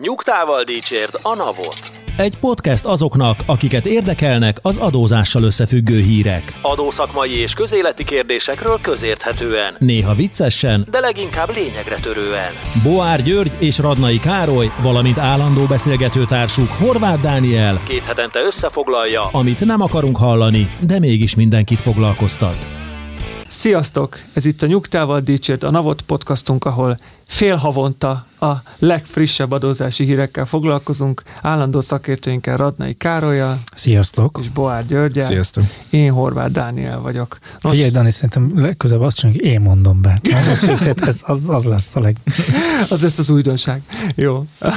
Nyugtával dicsérd a navot. Egy podcast azoknak, akiket érdekelnek az adózással összefüggő hírek. Adószakmai és közéleti kérdésekről közérthetően. Néha viccesen, de leginkább lényegre törően. Boár György és Radnai Károly, valamint állandó beszélgetőtársuk Horváth Dániel, Két hetente összefoglalja, amit nem akarunk hallani, de mégis mindenkit foglalkoztat. Sziasztok! Ez itt a Nyugtával Dicsért, a Navot podcastunk, ahol fél havonta a legfrissebb adózási hírekkel foglalkozunk. Állandó szakértőinkkel Radnai Károlyal Sziasztok! és Boár Györgyel. Sziasztok! Én Horváth Dániel vagyok. Nos, Figyelj, Dani, szerintem legközelebb azt csináljuk, én mondom be. Ez, az, az lesz a leg... Az lesz az újdonság. Jó.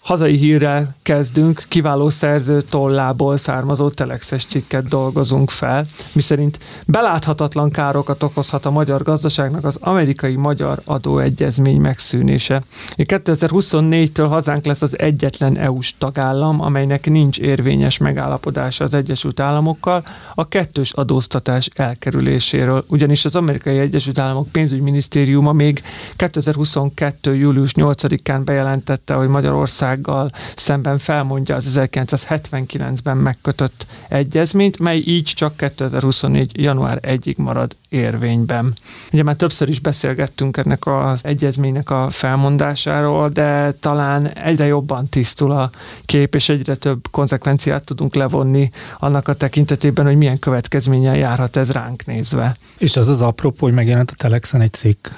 Hazai hírrel kezdünk. Kiváló szerző tollából származó telexes cikket dolgozunk fel, miszerint beláthatatlan károkat okozhat a magyar gazdaságnak az amerikai-magyar adóegyezmény megszűnése. 2024-től hazánk lesz az egyetlen EU-s tagállam, amelynek nincs érvényes megállapodása az Egyesült Államokkal a kettős adóztatás elkerüléséről, ugyanis az Amerikai Egyesült Államok pénzügyminisztériuma még 2022. július 8-án bejelentette, hogy Magyarországgal szemben felmondja az 1979-ben megkötött egyezményt, mely így csak 2024. január 1-ig marad érvényben. Ugye már többször is beszélgettünk ennek az egyezménynek a felmondásáról, de talán egyre jobban tisztul a kép, és egyre több konzekvenciát tudunk levonni annak a tekintetében, hogy milyen következménnyel járhat ez ránk nézve. És az az apropó, hogy megjelent a Telexen egy cikk.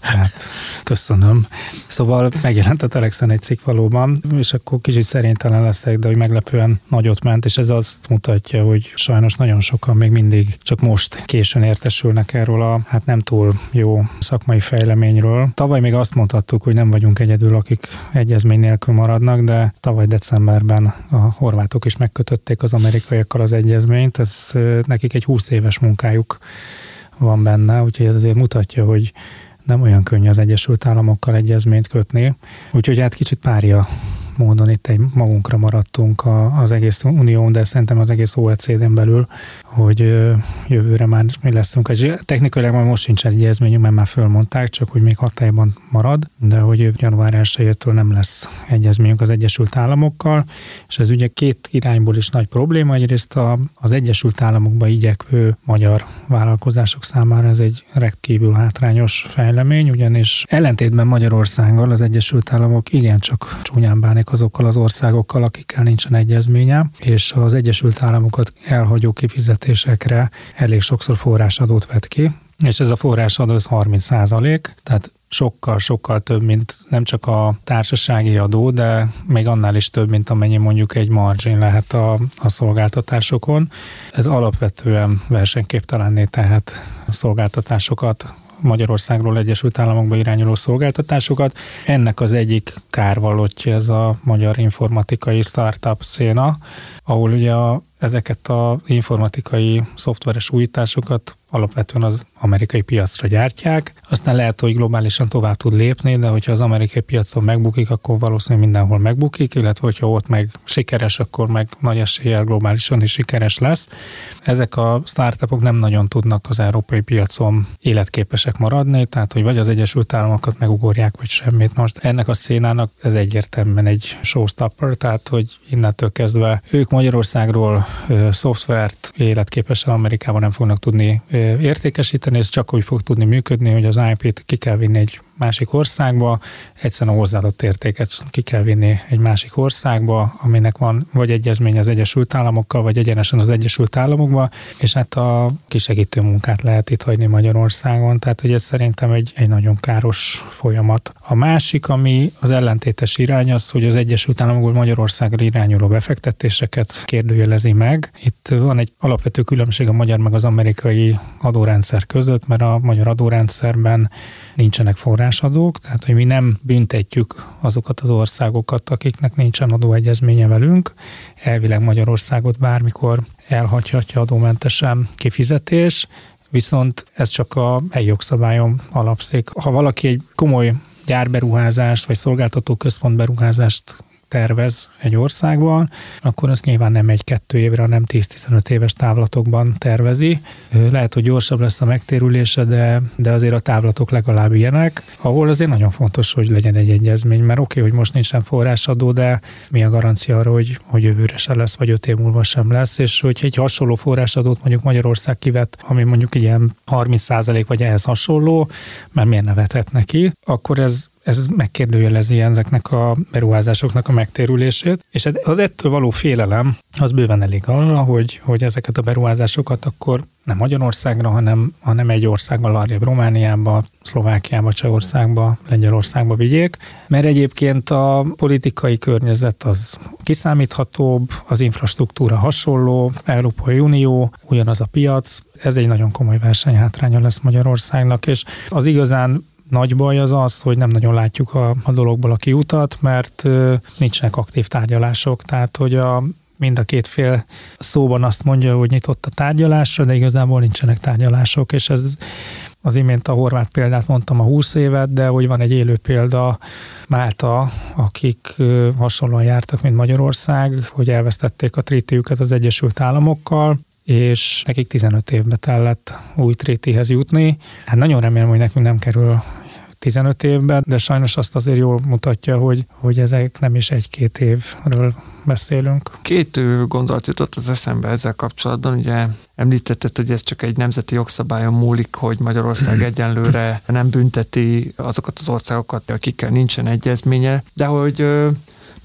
hát, köszönöm. Szóval megjelent a Telexen egy cikk valóban, és akkor kicsit szerénytelen leszek, de hogy meglepően nagyot ment, és ez azt mutatja, hogy sajnos nagyon sokan még mindig csak most későn értesülnek erről a hát nem túl jó szakmai fejleményről. Tavaly még azt mondhattuk, hogy nem vagyunk egyedül, akik egyezmény nélkül maradnak, de tavaly decemberben a horvátok is megkötötték az amerikaiakkal az egyezményt. Ez nekik egy 20 éves munkájuk van benne, úgyhogy ez azért mutatja, hogy nem olyan könnyű az Egyesült Államokkal egyezményt kötni. Úgyhogy hát kicsit párja módon itt egy magunkra maradtunk az egész unión, de szerintem az egész OECD-n belül, hogy jövőre már mi leszünk. Technikailag már most sincs egyezményünk, mert már fölmondták, csak hogy még hatályban marad, de hogy január 1 nem lesz egyezményünk az Egyesült Államokkal, és ez ugye két irányból is nagy probléma. Egyrészt a, az Egyesült Államokba igyekvő magyar vállalkozások számára ez egy rendkívül hátrányos fejlemény, ugyanis ellentétben Magyarországgal az Egyesült Államok igencsak csúnyán bánik azokkal az országokkal, akikkel nincsen egyezménye, és az Egyesült Államokat elhagyó kifizetésekre elég sokszor forrásadót vet ki, és ez a forrásadó az 30 százalék, tehát sokkal-sokkal több, mint nem csak a társasági adó, de még annál is több, mint amennyi mondjuk egy margin lehet a, a szolgáltatásokon. Ez alapvetően versenyképtelenné tehet szolgáltatásokat Magyarországról Egyesült Államokba irányuló szolgáltatásokat. Ennek az egyik kárvalótja ez a magyar informatikai startup széna, ahol ugye a, ezeket az informatikai szoftveres újításokat alapvetően az amerikai piacra gyártják, aztán lehet, hogy globálisan tovább tud lépni, de hogyha az amerikai piacon megbukik, akkor valószínűleg mindenhol megbukik, illetve hogyha ott meg sikeres, akkor meg nagy eséllyel globálisan is sikeres lesz. Ezek a startupok nem nagyon tudnak az európai piacon életképesek maradni, tehát hogy vagy az Egyesült Államokat megugorják, vagy semmit. Most ennek a szénának ez egyértelműen egy showstopper, tehát hogy innentől kezdve ők Magyarországról ö, szoftvert életképesen Amerikában nem fognak tudni ö, értékesíteni, ez csak úgy fog tudni működni, hogy az IP-t ki kell vinni egy másik országba, egyszerűen a hozzáadott értéket ki kell vinni egy másik országba, aminek van vagy egyezmény az Egyesült Államokkal, vagy egyenesen az Egyesült Államokba, és hát a kisegítő munkát lehet itt hagyni Magyarországon, tehát hogy ez szerintem egy, egy nagyon káros folyamat. A másik, ami az ellentétes irány az, hogy az Egyesült Államokból Magyarországra irányuló befektetéseket kérdőjelezi meg. Itt van egy alapvető különbség a magyar meg az amerikai adórendszer között, mert a magyar adórendszerben nincsenek forrásadók, tehát hogy mi nem büntetjük azokat az országokat, akiknek nincsen adóegyezménye velünk. Elvileg Magyarországot bármikor elhagyhatja adómentesen kifizetés, viszont ez csak a jogszabályon alapszik. Ha valaki egy komoly gyárberuházást vagy szolgáltató központ beruházást tervez egy országban, akkor azt nyilván nem egy-kettő évre, hanem 10-15 éves távlatokban tervezi. Lehet, hogy gyorsabb lesz a megtérülése, de, de azért a távlatok legalább ilyenek, ahol azért nagyon fontos, hogy legyen egy egyezmény, mert oké, okay, hogy most nincsen forrásadó, de mi a garancia arra, hogy, hogy jövőre sem lesz, vagy öt év múlva sem lesz, és hogy egy hasonló forrásadót mondjuk Magyarország kivet, ami mondjuk ilyen 30 vagy ehhez hasonló, mert miért ne vethet neki, akkor ez ez megkérdőjelezi ezeknek a beruházásoknak a megtérülését, és az ettől való félelem az bőven elég arra, hogy, hogy ezeket a beruházásokat akkor nem Magyarországra, hanem, hanem egy országba, arrébb Romániába, Szlovákiába, Csehországba, Lengyelországba vigyék, mert egyébként a politikai környezet az kiszámíthatóbb, az infrastruktúra hasonló, Európai Unió, ugyanaz a piac, ez egy nagyon komoly versenyhátránya lesz Magyarországnak, és az igazán nagy baj az az, hogy nem nagyon látjuk a, a dologból a kiutat, mert nincsenek aktív tárgyalások, tehát hogy a mind a két fél szóban azt mondja, hogy nyitott a tárgyalásra, de igazából nincsenek tárgyalások, és ez az imént a horvát példát mondtam a 20 évet, de hogy van egy élő példa Málta, akik hasonlóan jártak, mint Magyarország, hogy elvesztették a trítiüket az Egyesült Államokkal, és nekik 15 évbe tellett új trétihez jutni. Hát nagyon remélem, hogy nekünk nem kerül 15 évben, de sajnos azt azért jól mutatja, hogy, hogy ezek nem is egy-két évről beszélünk. Két gondolat jutott az eszembe ezzel kapcsolatban. Ugye említetted, hogy ez csak egy nemzeti jogszabályon múlik, hogy Magyarország egyenlőre nem bünteti azokat az országokat, akikkel nincsen egyezménye, de hogy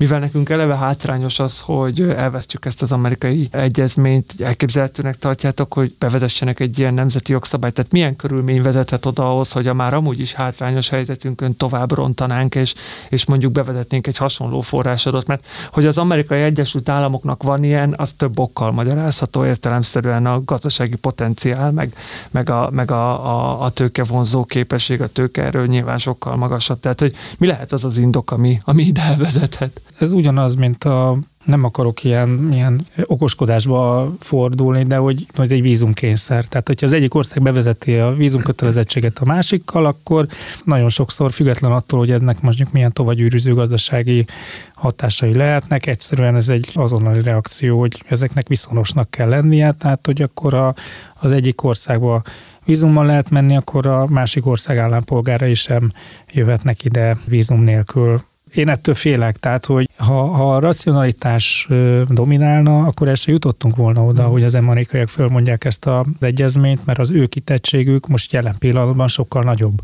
mivel nekünk eleve hátrányos az, hogy elvesztjük ezt az amerikai egyezményt, elképzelhetőnek tartjátok, hogy bevezessenek egy ilyen nemzeti jogszabályt. Tehát milyen körülmény vezethet oda ahhoz, hogy a már amúgy is hátrányos helyzetünkön tovább rontanánk, és, és mondjuk bevezetnénk egy hasonló forrásadot, mert hogy az amerikai Egyesült Államoknak van ilyen, az több okkal magyarázható, értelemszerűen a gazdasági potenciál, meg, meg, a, meg a, a, a tőkevonzó képesség, a tőkeerő nyilván sokkal magasabb. Tehát, hogy mi lehet az az indok, ami, ami ide elvezethet? Ez ugyanaz, mint a nem akarok ilyen, ilyen okoskodásba fordulni, de hogy, hogy egy vízumkényszer. Tehát, hogyha az egyik ország bevezeti a vízumkötelezettséget a másikkal, akkor nagyon sokszor független attól, hogy ennek mondjuk milyen tovagyűrűző gazdasági hatásai lehetnek, egyszerűen ez egy azonnali reakció, hogy ezeknek viszonosnak kell lennie, tehát hogy akkor a, az egyik országba vízummal lehet menni, akkor a másik ország állampolgárai sem jöhetnek ide vízum nélkül én ettől félek, tehát hogy ha, ha a racionalitás dominálna, akkor ezt se jutottunk volna oda, hogy az amerikaiak fölmondják ezt az egyezményt, mert az ő kitettségük most jelen pillanatban sokkal nagyobb.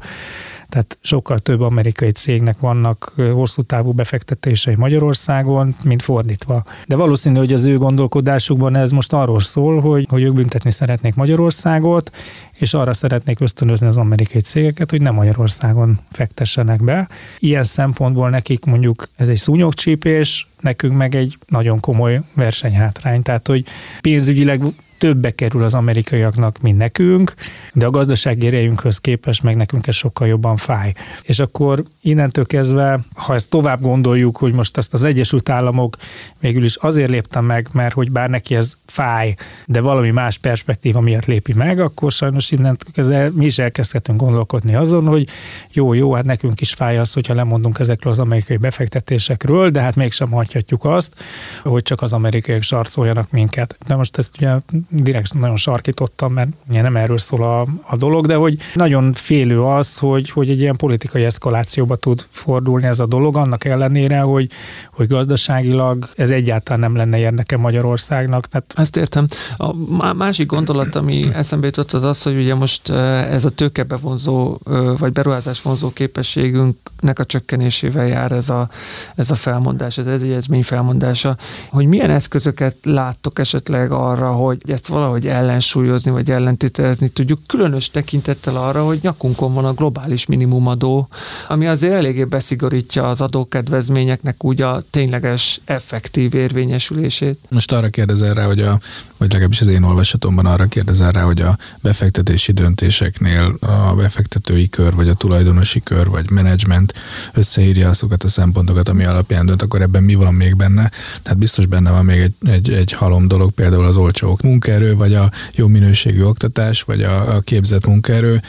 Tehát sokkal több amerikai cégnek vannak hosszú távú befektetései Magyarországon, mint fordítva. De valószínű, hogy az ő gondolkodásukban ez most arról szól, hogy, hogy ők büntetni szeretnék Magyarországot, és arra szeretnék ösztönözni az amerikai cégeket, hogy nem Magyarországon fektessenek be. Ilyen szempontból nekik mondjuk ez egy szúnyogcsípés, nekünk meg egy nagyon komoly versenyhátrány. Tehát, hogy pénzügyileg többe kerül az amerikaiaknak, mint nekünk, de a gazdasági érejünkhöz képest meg nekünk ez sokkal jobban fáj. És akkor innentől kezdve, ha ezt tovább gondoljuk, hogy most ezt az Egyesült Államok végül is azért lépte meg, mert hogy bár neki ez fáj, de valami más perspektíva miatt lépi meg, akkor sajnos innentől kezdve mi is elkezdhetünk gondolkodni azon, hogy jó, jó, hát nekünk is fáj az, hogyha lemondunk ezekről az amerikai befektetésekről, de hát mégsem hagyhatjuk azt, hogy csak az amerikaiak sarcoljanak minket. De most ezt ugye direkt nagyon sarkítottam, mert ugye nem erről szól a, a dolog, de hogy nagyon félő az, hogy, hogy egy ilyen politikai eszkalációba tud fordulni ez a dolog, annak ellenére, hogy, hogy gazdaságilag ez egyáltalán nem lenne érdeke Magyarországnak. Tehát... Ezt értem. A másik gondolat, ami eszembe jutott, az az, hogy ugye most ez a tőkebevonzó vagy beruházás vonzó képességünknek a csökkenésével jár ez a, ez a felmondás, ez egyezmény felmondása, hogy milyen eszközöket láttok esetleg arra, hogy ezt valahogy ellensúlyozni, vagy ellentételezni tudjuk, különös tekintettel arra, hogy nyakunkon van a globális minimumadó, ami azért eléggé beszigorítja az adókedvezményeknek úgy a tényleges, effektív érvényesülését. Most arra kérdezel rá, hogy a vagy legalábbis az én olvasatomban arra kérdezel rá, hogy a befektetési döntéseknél a befektetői kör, vagy a tulajdonosi kör, vagy menedzsment összeírja azokat a szempontokat, ami alapján dönt, akkor ebben mi van még benne? Tehát biztos benne van még egy, egy, egy halom dolog, például az olcsó munkaerő, vagy a jó minőségű oktatás, vagy a, a képzett munkaerő,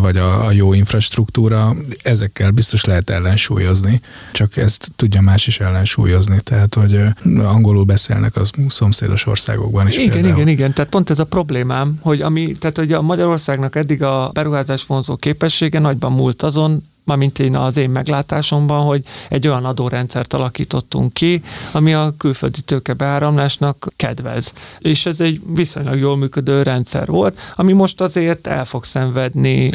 vagy a, a jó infrastruktúra. Ezekkel biztos lehet ellensúlyozni, csak ezt tudja más is ellensúlyozni. Tehát, hogy angolul beszélnek az szomszédos országokban is. Igen, például. igen, igen. Tehát pont ez a problémám, hogy ami, tehát hogy a Magyarországnak eddig a beruházás vonzó képessége nagyban múlt azon, mint én az én meglátásomban, hogy egy olyan adórendszert alakítottunk ki, ami a külföldi tőkebeáramlásnak kedvez. És ez egy viszonylag jól működő rendszer volt, ami most azért el fog szenvedni,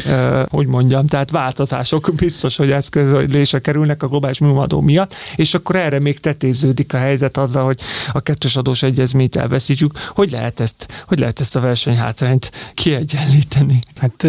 hogy mondjam, tehát változások biztos, hogy eszközölése kerülnek a globális műadó miatt, és akkor erre még tetéződik a helyzet azzal, hogy a kettős adós egyezményt elveszítjük. Hogy lehet ezt, hogy lehet ezt a versenyhátrányt kiegyenlíteni? Hát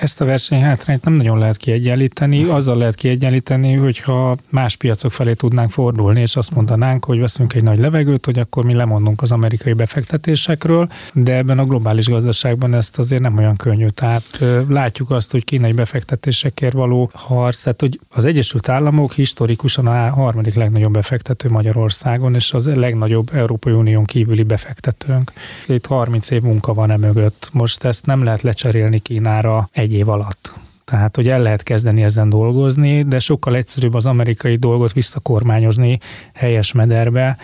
ezt a versenyhátrányt nem nagyon lehet kiegyenlíteni, azzal lehet kiegyenlíteni, hogyha más piacok felé tudnánk fordulni, és azt mondanánk, hogy veszünk egy nagy levegőt, hogy akkor mi lemondunk az amerikai befektetésekről, de ebben a globális gazdaságban ezt azért nem olyan könnyű. Tehát látjuk azt, hogy kínai befektetésekért való harc, tehát hogy az Egyesült Államok historikusan a harmadik legnagyobb befektető Magyarországon, és az legnagyobb Európai Unión kívüli befektetőnk. Itt 30 év munka van e mögött. Most ezt nem lehet lecserélni Kínára egy év alatt. Tehát, hogy el lehet kezdeni ezen dolgozni, de sokkal egyszerűbb az amerikai dolgot visszakormányozni helyes mederbe,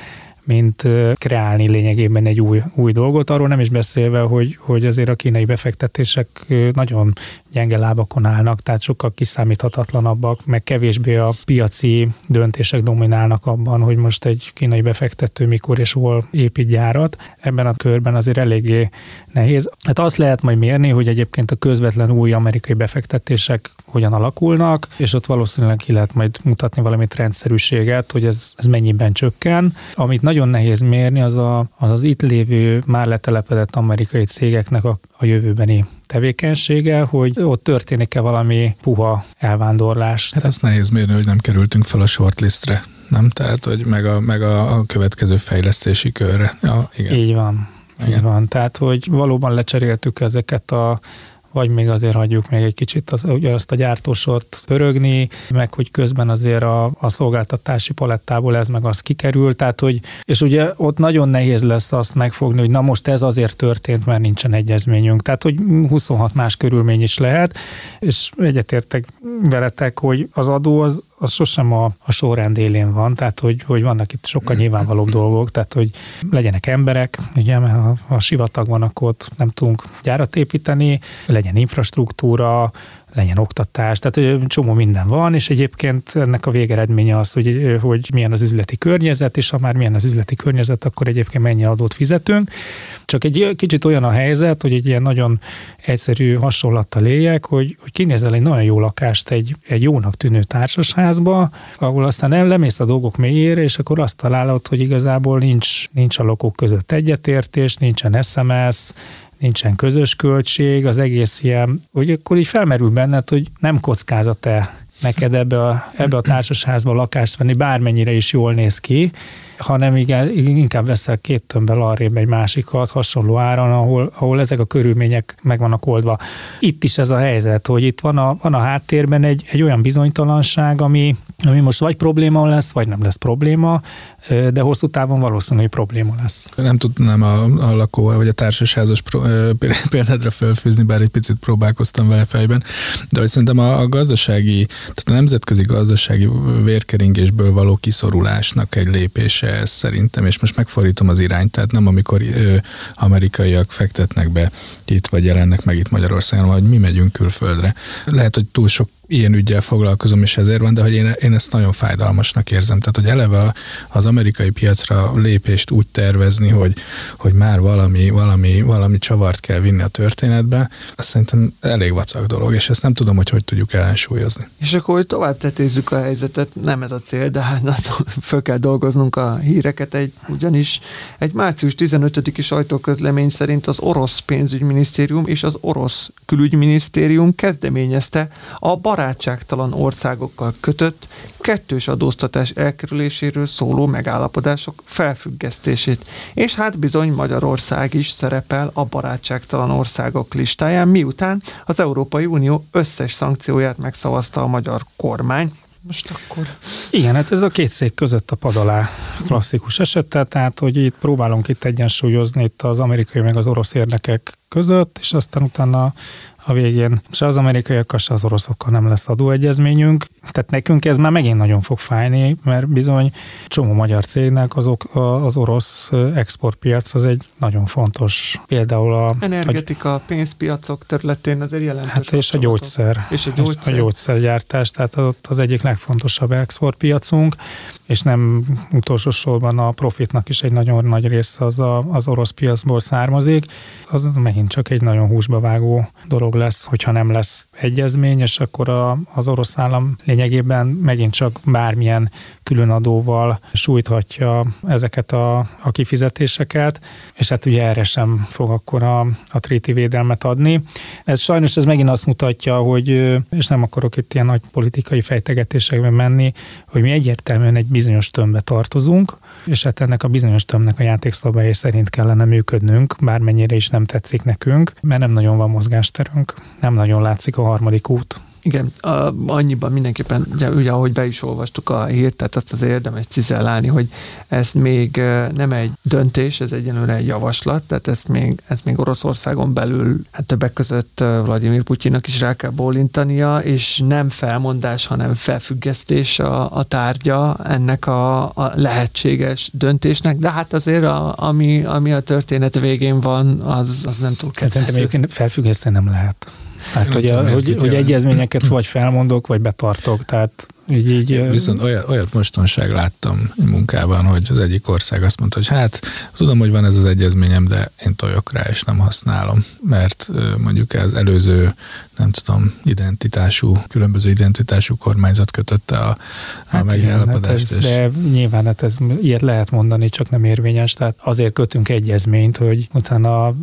mint kreálni lényegében egy új, új dolgot. Arról nem is beszélve, hogy, hogy azért a kínai befektetések nagyon gyenge lábakon állnak, tehát sokkal kiszámíthatatlanabbak, meg kevésbé a piaci döntések dominálnak abban, hogy most egy kínai befektető mikor és hol épít gyárat. Ebben a körben azért eléggé nehéz. Hát azt lehet majd mérni, hogy egyébként a közvetlen új amerikai befektetések hogyan alakulnak, és ott valószínűleg ki lehet majd mutatni valami rendszerűséget, hogy ez, ez mennyiben csökken. Amit nagyon nehéz mérni, az, a, az az itt lévő, már letelepedett amerikai cégeknek a, a jövőbeni tevékenysége, hogy ott történik-e valami puha elvándorlás. Hát azt nehéz mérni, hogy nem kerültünk fel a shortlistre, nem? Tehát, hogy meg a, meg a, a következő fejlesztési körre. Ja, igen. Így van. Igen. Így van. Tehát, hogy valóban lecseréltük ezeket a vagy még azért hagyjuk még egy kicsit az, ugye azt a gyártósort pörögni, meg hogy közben azért a, a szolgáltatási palettából ez meg az kikerül, tehát hogy, és ugye ott nagyon nehéz lesz azt megfogni, hogy na most ez azért történt, mert nincsen egyezményünk. Tehát, hogy 26 más körülmény is lehet, és egyetértek veletek, hogy az adó az, az sosem a, a sorrend élén van, tehát hogy, hogy vannak itt sokkal nyilvánvalóbb dolgok, tehát hogy legyenek emberek, ugye, mert ha a sivatag van, akkor ott nem tudunk gyárat építeni, legyen infrastruktúra, legyen oktatás, tehát hogy csomó minden van, és egyébként ennek a végeredménye az, hogy, hogy milyen az üzleti környezet, és ha már milyen az üzleti környezet, akkor egyébként mennyi adót fizetünk. Csak egy kicsit olyan a helyzet, hogy egy ilyen nagyon egyszerű hasonlattal éljek, hogy, hogy kinézel egy nagyon jó lakást egy, egy jónak tűnő társasházba, ahol aztán nem lemész a dolgok mélyére, és akkor azt találod, hogy igazából nincs, nincs a lakók között egyetértés, nincsen SMS, nincsen közös költség, az egész ilyen, hogy akkor így felmerül benned, hogy nem kockázat-e neked ebbe a, ebbe a társasházba lakást venni, bármennyire is jól néz ki, hanem igen, inkább veszel két tömbbel arrébb egy másikat hasonló áron, ahol, ahol ezek a körülmények meg vannak oldva. Itt is ez a helyzet, hogy itt van a, van a háttérben egy, egy olyan bizonytalanság, ami, ami most vagy probléma lesz, vagy nem lesz probléma, de hosszú távon valószínűleg probléma lesz. Nem tudnám a, a lakó vagy a társasházas példádra felfűzni, bár egy picit próbálkoztam vele fejben, de hogy szerintem a, a gazdasági, tehát a nemzetközi gazdasági vérkeringésből való kiszorulásnak egy lépése ez szerintem, és most megfordítom az irányt, tehát nem amikor ö, amerikaiak fektetnek be itt, vagy jelennek meg itt Magyarországon, vagy mi megyünk külföldre. Lehet, hogy túl sok ilyen ügyel foglalkozom, és ezért van, de hogy én, én ezt nagyon fájdalmasnak érzem. Tehát, hogy eleve az amerikai piacra lépést úgy tervezni, hogy, hogy már valami, valami, valami csavart kell vinni a történetbe, azt szerintem elég vacak dolog, és ezt nem tudom, hogy hogy tudjuk ellensúlyozni. És akkor, hogy tovább tetézzük a helyzetet, nem ez a cél, de hát föl kell dolgoznunk a híreket, egy, ugyanis egy március 15-i sajtóközlemény szerint az orosz pénzügyminisztérium és az orosz külügyminisztérium kezdeményezte a barát barátságtalan országokkal kötött kettős adóztatás elkerüléséről szóló megállapodások felfüggesztését. És hát bizony Magyarország is szerepel a barátságtalan országok listáján, miután az Európai Unió összes szankcióját megszavazta a magyar kormány, most akkor... Igen, hát ez a két szék között a pad alá klasszikus esete, tehát hogy itt próbálunk itt egyensúlyozni itt az amerikai meg az orosz érdekek között, és aztán utána a végén se az amerikaiakkal, se az oroszokkal nem lesz adóegyezményünk. Tehát nekünk ez már megint nagyon fog fájni, mert bizony csomó magyar cégnek azok, az orosz exportpiac az egy nagyon fontos. Például a... Energetika, a pénzpiacok területén azért jelentős. Hát és a gyógyszer. És a gyógyszer. A gyógyszergyártás, tehát ott az egyik legfontosabb exportpiacunk, és nem utolsó sorban a profitnak is egy nagyon nagy része az a, az orosz piacból származik. Az megint csak egy nagyon húsba vágó dolog dolog lesz, hogyha nem lesz egyezmény, és akkor a, az orosz állam lényegében megint csak bármilyen különadóval sújthatja ezeket a, a kifizetéseket, és hát ugye erre sem fog akkor a, a tréti védelmet adni. Ez sajnos ez megint azt mutatja, hogy, és nem akarok itt ilyen nagy politikai fejtegetésekbe menni, hogy mi egyértelműen egy bizonyos tömbbe tartozunk, és hát ennek a bizonyos tömbnek a játékszabályai szerint kellene működnünk, bármennyire is nem tetszik nekünk, mert nem nagyon van mozgásterünk, nem nagyon látszik a harmadik út. Igen, a, annyiban mindenképpen, ugye, ugye ahogy be is olvastuk a hírt, tehát azt az érdemes cizellálni, hogy ez még nem egy döntés, ez egyenlőre egy javaslat, tehát ezt még, ez még Oroszországon belül hát többek között Vladimir Putyinnak is rá kell bólintania, és nem felmondás, hanem felfüggesztés a, a tárgya ennek a, a lehetséges döntésnek, de hát azért a, ami, ami a történet végén van, az, az nem túl kedvező. Szerintem egyébként felfüggeszteni nem lehet. Hát, hogy, a, hogy, hogy egyezményeket vagy felmondok, vagy betartok, tehát így, így, Viszont olyat, olyat mostanság láttam munkában, hogy az egyik ország azt mondta, hogy hát tudom, hogy van ez az egyezményem, de én tojok rá, és nem használom, mert mondjuk az előző, nem tudom, identitású, különböző identitású kormányzat kötötte a, hát a megállapodást. Hát de nyilván hát ez ilyet lehet mondani, csak nem érvényes, tehát azért kötünk egyezményt, hogy utána a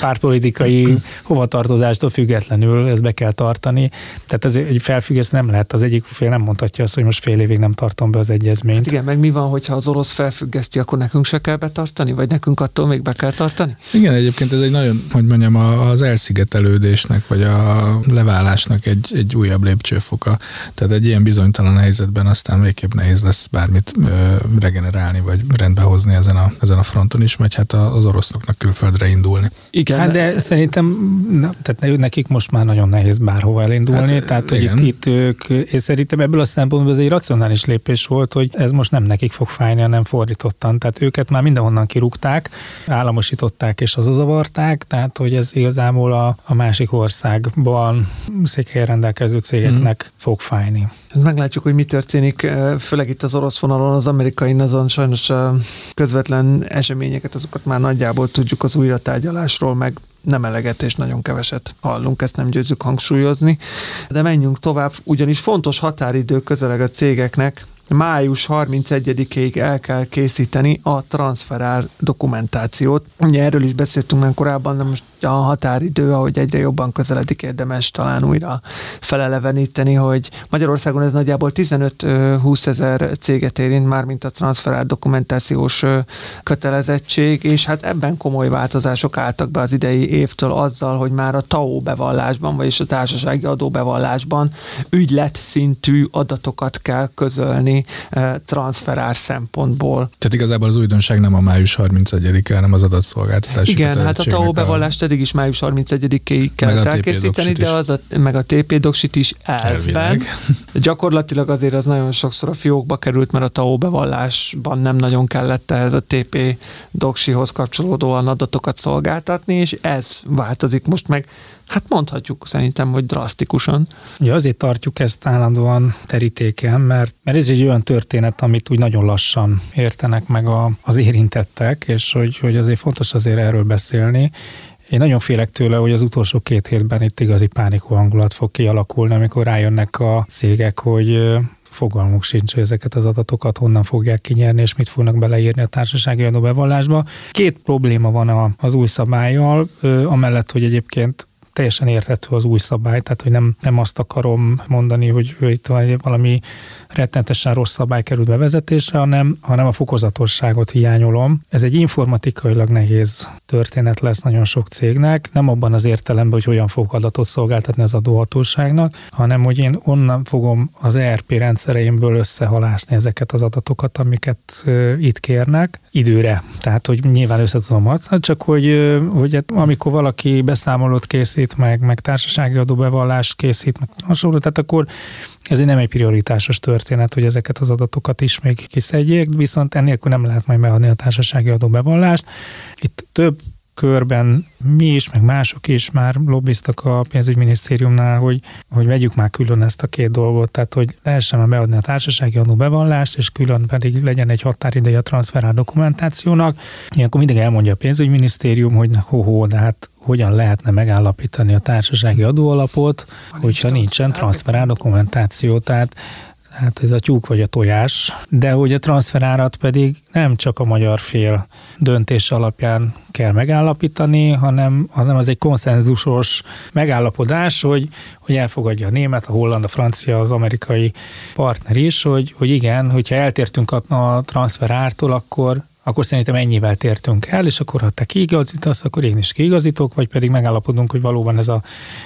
pártpolitikai hovatartozástól függetlenül ezt be kell tartani. Tehát ez egy felfüggesz nem lehet, az egyik fél nem mondta mondhatja azt, hogy most fél évig nem tartom be az egyezményt. Hát igen, meg mi van, hogyha az orosz felfüggeszti, akkor nekünk se kell betartani, vagy nekünk attól még be kell tartani? Igen, egyébként ez egy nagyon, hogy mondjam, az elszigetelődésnek, vagy a leválásnak egy, egy újabb lépcsőfoka. Tehát egy ilyen bizonytalan helyzetben aztán végképp nehéz lesz bármit ö, regenerálni, vagy rendbehozni ezen a, ezen a fronton is, vagy hát az oroszoknak külföldre indulni. Igen, hát de szerintem na, tehát nekik most már nagyon nehéz bárhova elindulni, hát, tehát hogy itt, itt ők, és szerintem ebből a szempontból ez egy racionális lépés volt, hogy ez most nem nekik fog fájni, hanem fordítottan. Tehát őket már mindenhonnan kirúgták, államosították és az zavarták, tehát hogy ez igazából a, a másik országban székhelyen rendelkező cégeknek mm. fog fájni. Meglátjuk, hogy mi történik, főleg itt az orosz vonalon, az amerikai azon sajnos közvetlen eseményeket, azokat már nagyjából tudjuk az újratárgyalásról, meg nem eleget és nagyon keveset hallunk, ezt nem győzzük hangsúlyozni. De menjünk tovább, ugyanis fontos határidő közeleg a cégeknek, május 31-ig el kell készíteni a transferár dokumentációt. Ugye erről is beszéltünk már korábban, de most a határidő, ahogy egyre jobban közeledik, érdemes talán újra feleleveníteni, hogy Magyarországon ez nagyjából 15-20 ezer céget érint már, mint a transferár dokumentációs kötelezettség, és hát ebben komoly változások álltak be az idei évtől azzal, hogy már a TAO bevallásban, vagyis a társasági adóbevallásban ügylet szintű adatokat kell közölni transferár szempontból. Tehát igazából az újdonság nem a május 31-e, hanem az adatszolgáltatási Igen, hát a TAO bevallást eddig is május 31-ig kellett elkészíteni, de az a, meg a TP doksit is elfben. Gyakorlatilag azért az nagyon sokszor a fiókba került, mert a TAO bevallásban nem nagyon kellett ehhez a TP doksihoz kapcsolódóan adatokat szolgáltatni, és ez változik most meg Hát mondhatjuk szerintem, hogy drasztikusan. Ja, azért tartjuk ezt állandóan terítéken, mert, mert ez egy olyan történet, amit úgy nagyon lassan értenek meg a, az érintettek, és hogy, hogy azért fontos azért erről beszélni. Én nagyon félek tőle, hogy az utolsó két hétben itt igazi pánikó hangulat fog kialakulni, amikor rájönnek a cégek, hogy fogalmuk sincs, hogy ezeket az adatokat honnan fogják kinyerni, és mit fognak beleírni a társasági adóbevallásba. Két probléma van az új szabályjal, amellett, hogy egyébként teljesen érthető az új szabály, tehát hogy nem, nem azt akarom mondani, hogy itt valami rettentesen rossz szabály került bevezetésre, hanem, hanem a fokozatosságot hiányolom. Ez egy informatikailag nehéz történet lesz nagyon sok cégnek, nem abban az értelemben, hogy hogyan fogok adatot szolgáltatni az adóhatóságnak, hanem hogy én onnan fogom az ERP rendszereimből összehalászni ezeket az adatokat, amiket itt kérnek, időre. Tehát, hogy nyilván össze tudom adni, csak hogy, hogy hát, amikor valaki beszámolót készít, meg, meg társasági adóbevallást készít, meg hasonló, tehát akkor ez nem egy prioritásos történet, hogy ezeket az adatokat is még kiszedjék, viszont ennélkül nem lehet majd beadni a társasági adóbevallást. Itt több körben mi is, meg mások is már lobbiztak a pénzügyminisztériumnál, hogy, hogy vegyük már külön ezt a két dolgot, tehát hogy lehessen már beadni a társasági adóbevallást, és külön pedig legyen egy határideje a transferál dokumentációnak. Ilyenkor mindig elmondja a pénzügyminisztérium, hogy ho-ho, de hát hogyan lehetne megállapítani a társasági adóalapot, hogyha nincsen transferál dokumentáció. Tehát hát ez a tyúk vagy a tojás, de hogy a transferárat pedig nem csak a magyar fél döntés alapján kell megállapítani, hanem, hanem az egy konszenzusos megállapodás, hogy, hogy elfogadja a német, a holland, a francia, az amerikai partner is, hogy, hogy igen, hogyha eltértünk a, a transferártól, akkor akkor szerintem ennyivel tértünk el, és akkor ha te kiigazítasz, akkor én is kiigazítok, vagy pedig megállapodunk, hogy valóban ez a,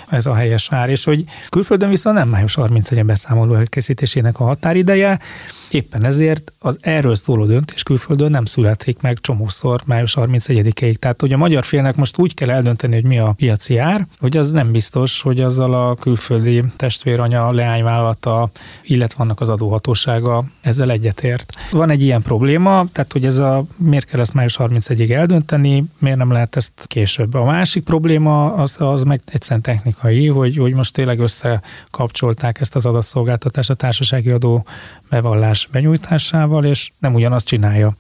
ez a helyes ár, és hogy külföldön viszont nem május 31-en beszámoló elkészítésének a határideje, Éppen ezért az erről szóló döntés külföldön nem születik meg csomószor május 31-ig. Tehát, hogy a magyar félnek most úgy kell eldönteni, hogy mi a piaci ár, hogy az nem biztos, hogy azzal a külföldi testvéranya, leányvállalata, illetve vannak az adóhatósága ezzel egyetért. Van egy ilyen probléma, tehát, hogy ez a, miért kell ezt május 31-ig eldönteni, miért nem lehet ezt később. A másik probléma az, az meg egyszerűen technikai, hogy, hogy most tényleg összekapcsolták ezt az adatszolgáltatást a társasági adó bevallás benyújtásával, és nem ugyanazt csinálja.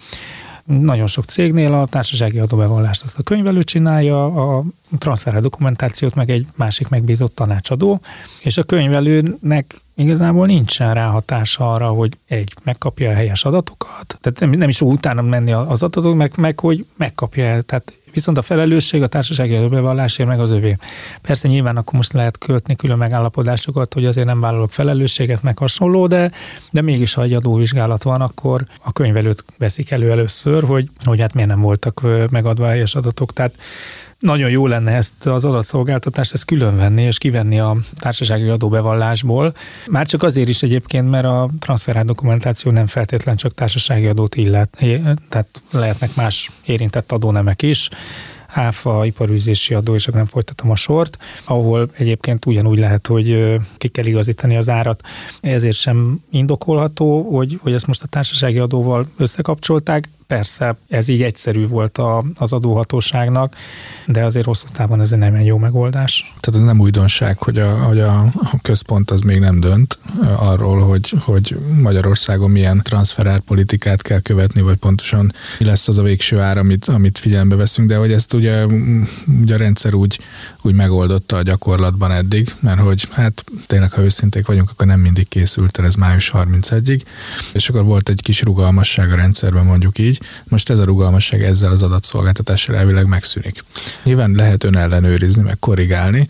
Nagyon sok cégnél a társasági adóbevallást azt a könyvelő csinálja, a transfer dokumentációt meg egy másik megbízott tanácsadó, és a könyvelőnek igazából nincsen ráhatása arra, hogy egy, megkapja a helyes adatokat, tehát nem, nem is utána menni az adatok, meg, meg hogy megkapja tehát Viszont a felelősség a társasági előbevallásért meg az övé. Persze nyilván akkor most lehet költni külön megállapodásokat, hogy azért nem vállalok felelősséget, meg hasonló, de, de mégis, ha egy adóvizsgálat van, akkor a könyvelőt veszik elő először, hogy, hogy hát miért nem voltak megadva helyes adatok. Tehát nagyon jó lenne ezt az adatszolgáltatást ezt külön venni és kivenni a társasági adóbevallásból. Már csak azért is egyébként, mert a transferált dokumentáció nem feltétlen csak társasági adót illet, tehát lehetnek más érintett adónemek is áfa, iparűzési adó, és nem folytatom a sort, ahol egyébként ugyanúgy lehet, hogy ki kell igazítani az árat. Ezért sem indokolható, hogy, hogy ezt most a társasági adóval összekapcsolták. Persze ez így egyszerű volt a, az adóhatóságnak, de azért hosszú távon ez nem egy jó megoldás. Tehát ez nem újdonság, hogy a, hogy a, központ az még nem dönt arról, hogy, hogy Magyarországon milyen transferárpolitikát kell követni, vagy pontosan mi lesz az a végső ár, amit, amit figyelembe veszünk, de hogy ezt ugye, ugye a rendszer úgy, úgy megoldotta a gyakorlatban eddig, mert hogy hát tényleg, ha őszinték vagyunk, akkor nem mindig készült el ez május 31-ig, és akkor volt egy kis rugalmasság a rendszerben, mondjuk így. Most ez a rugalmasság ezzel az adatszolgáltatással elvileg megszűnik. Nyilván lehet ön ellenőrizni, meg korrigálni,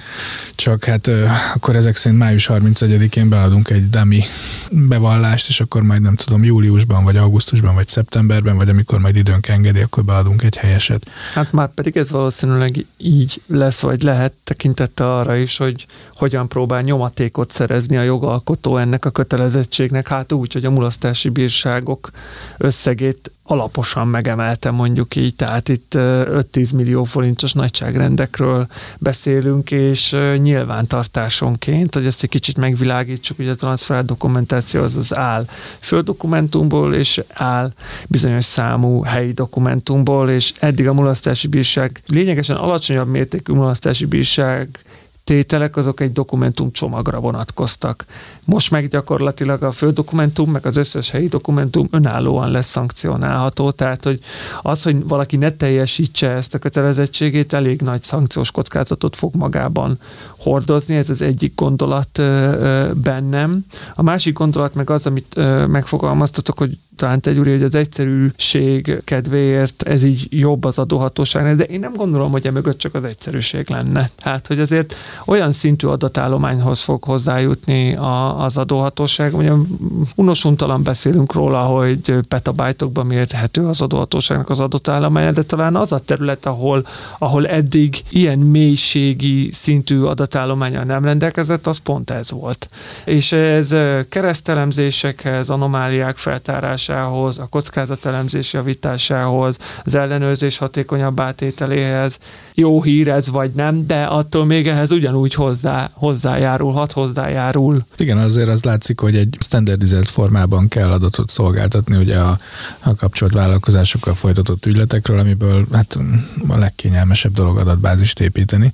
csak hát akkor ezek szerint május 31-én beadunk egy dummy bevallást, és akkor majd nem tudom, júliusban, vagy augusztusban, vagy szeptemberben, vagy amikor majd időnk engedi, akkor beadunk egy helyeset. Hát már pedig ez valószínűleg így lesz, vagy lehet tekintette arra is, hogy hogyan próbál nyomatékot szerezni a jogalkotó ennek a kötelezettségnek, hát úgy, hogy a mulasztási bírságok összegét alaposan megemelte mondjuk így, tehát itt 5-10 millió forintos nagyságrendekről beszélünk, és nyilvántartásonként, hogy ezt egy kicsit megvilágítsuk, hogy a transfer dokumentáció az az áll földdokumentumból, és áll bizonyos számú helyi dokumentumból, és eddig a mulasztási bírság lényegesen alacsonyabb mértékű mulasztási bírság tételek azok egy dokumentum csomagra vonatkoztak. Most meg gyakorlatilag a fő dokumentum, meg az összes helyi dokumentum önállóan lesz szankcionálható, tehát hogy az, hogy valaki ne teljesítse ezt a kötelezettségét, elég nagy szankciós kockázatot fog magában hordozni, ez az egyik gondolat bennem. A másik gondolat meg az, amit megfogalmaztatok, hogy talán te Gyuri, hogy az egyszerűség kedvéért ez így jobb az adóhatóság, de én nem gondolom, hogy emögött csak az egyszerűség lenne. Hát, hogy azért olyan szintű adatállományhoz fog hozzájutni a, az adóhatóság, ugye unosuntalan beszélünk róla, hogy petabájtokban mérhető az adóhatóságnak az adatállománya, de talán az a terület, ahol, ahol eddig ilyen mélységi szintű adatállománya nem rendelkezett, az pont ez volt. És ez keresztelemzésekhez, anomáliák feltárásához, a kockázatelemzés javításához, az ellenőrzés hatékonyabb átételéhez jó hír ez vagy nem, de attól még ehhez ugyanúgy hozzá, hozzájárulhat, hozzájárul. Igen, azért az látszik, hogy egy standardizált formában kell adatot szolgáltatni ugye a, a kapcsolt vállalkozásokkal folytatott ügyletekről, amiből hát a legkényelmesebb dolog adatbázist építeni,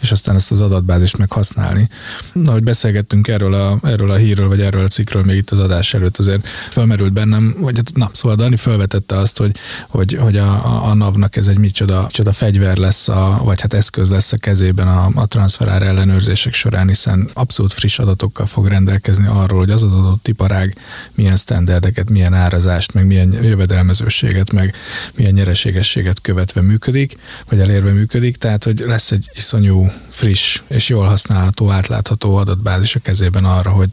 és aztán ezt az adatbázist meg használni. Na, hogy beszélgettünk erről a, erről a hírről, vagy erről a cikkről még itt az adás előtt, azért felmerült bennem, vagy hát, na, szóval Dani felvetette azt, hogy, hogy, hogy a, a, NAV-nak ez egy micsoda, micsoda fegyver lesz, a, vagy hát eszköz lesz a kezében a, a transferár ellenőrzések során, hiszen abszolút friss adatokkal fog rendelkezni arról, hogy az adott iparág milyen standardeket, milyen árazást, meg milyen jövedelmezőséget, meg milyen nyereségességet követve működik, vagy elérve működik, tehát hogy lesz egy iszonyú friss és jól használható, átlátható adatbázis a kezében arra, hogy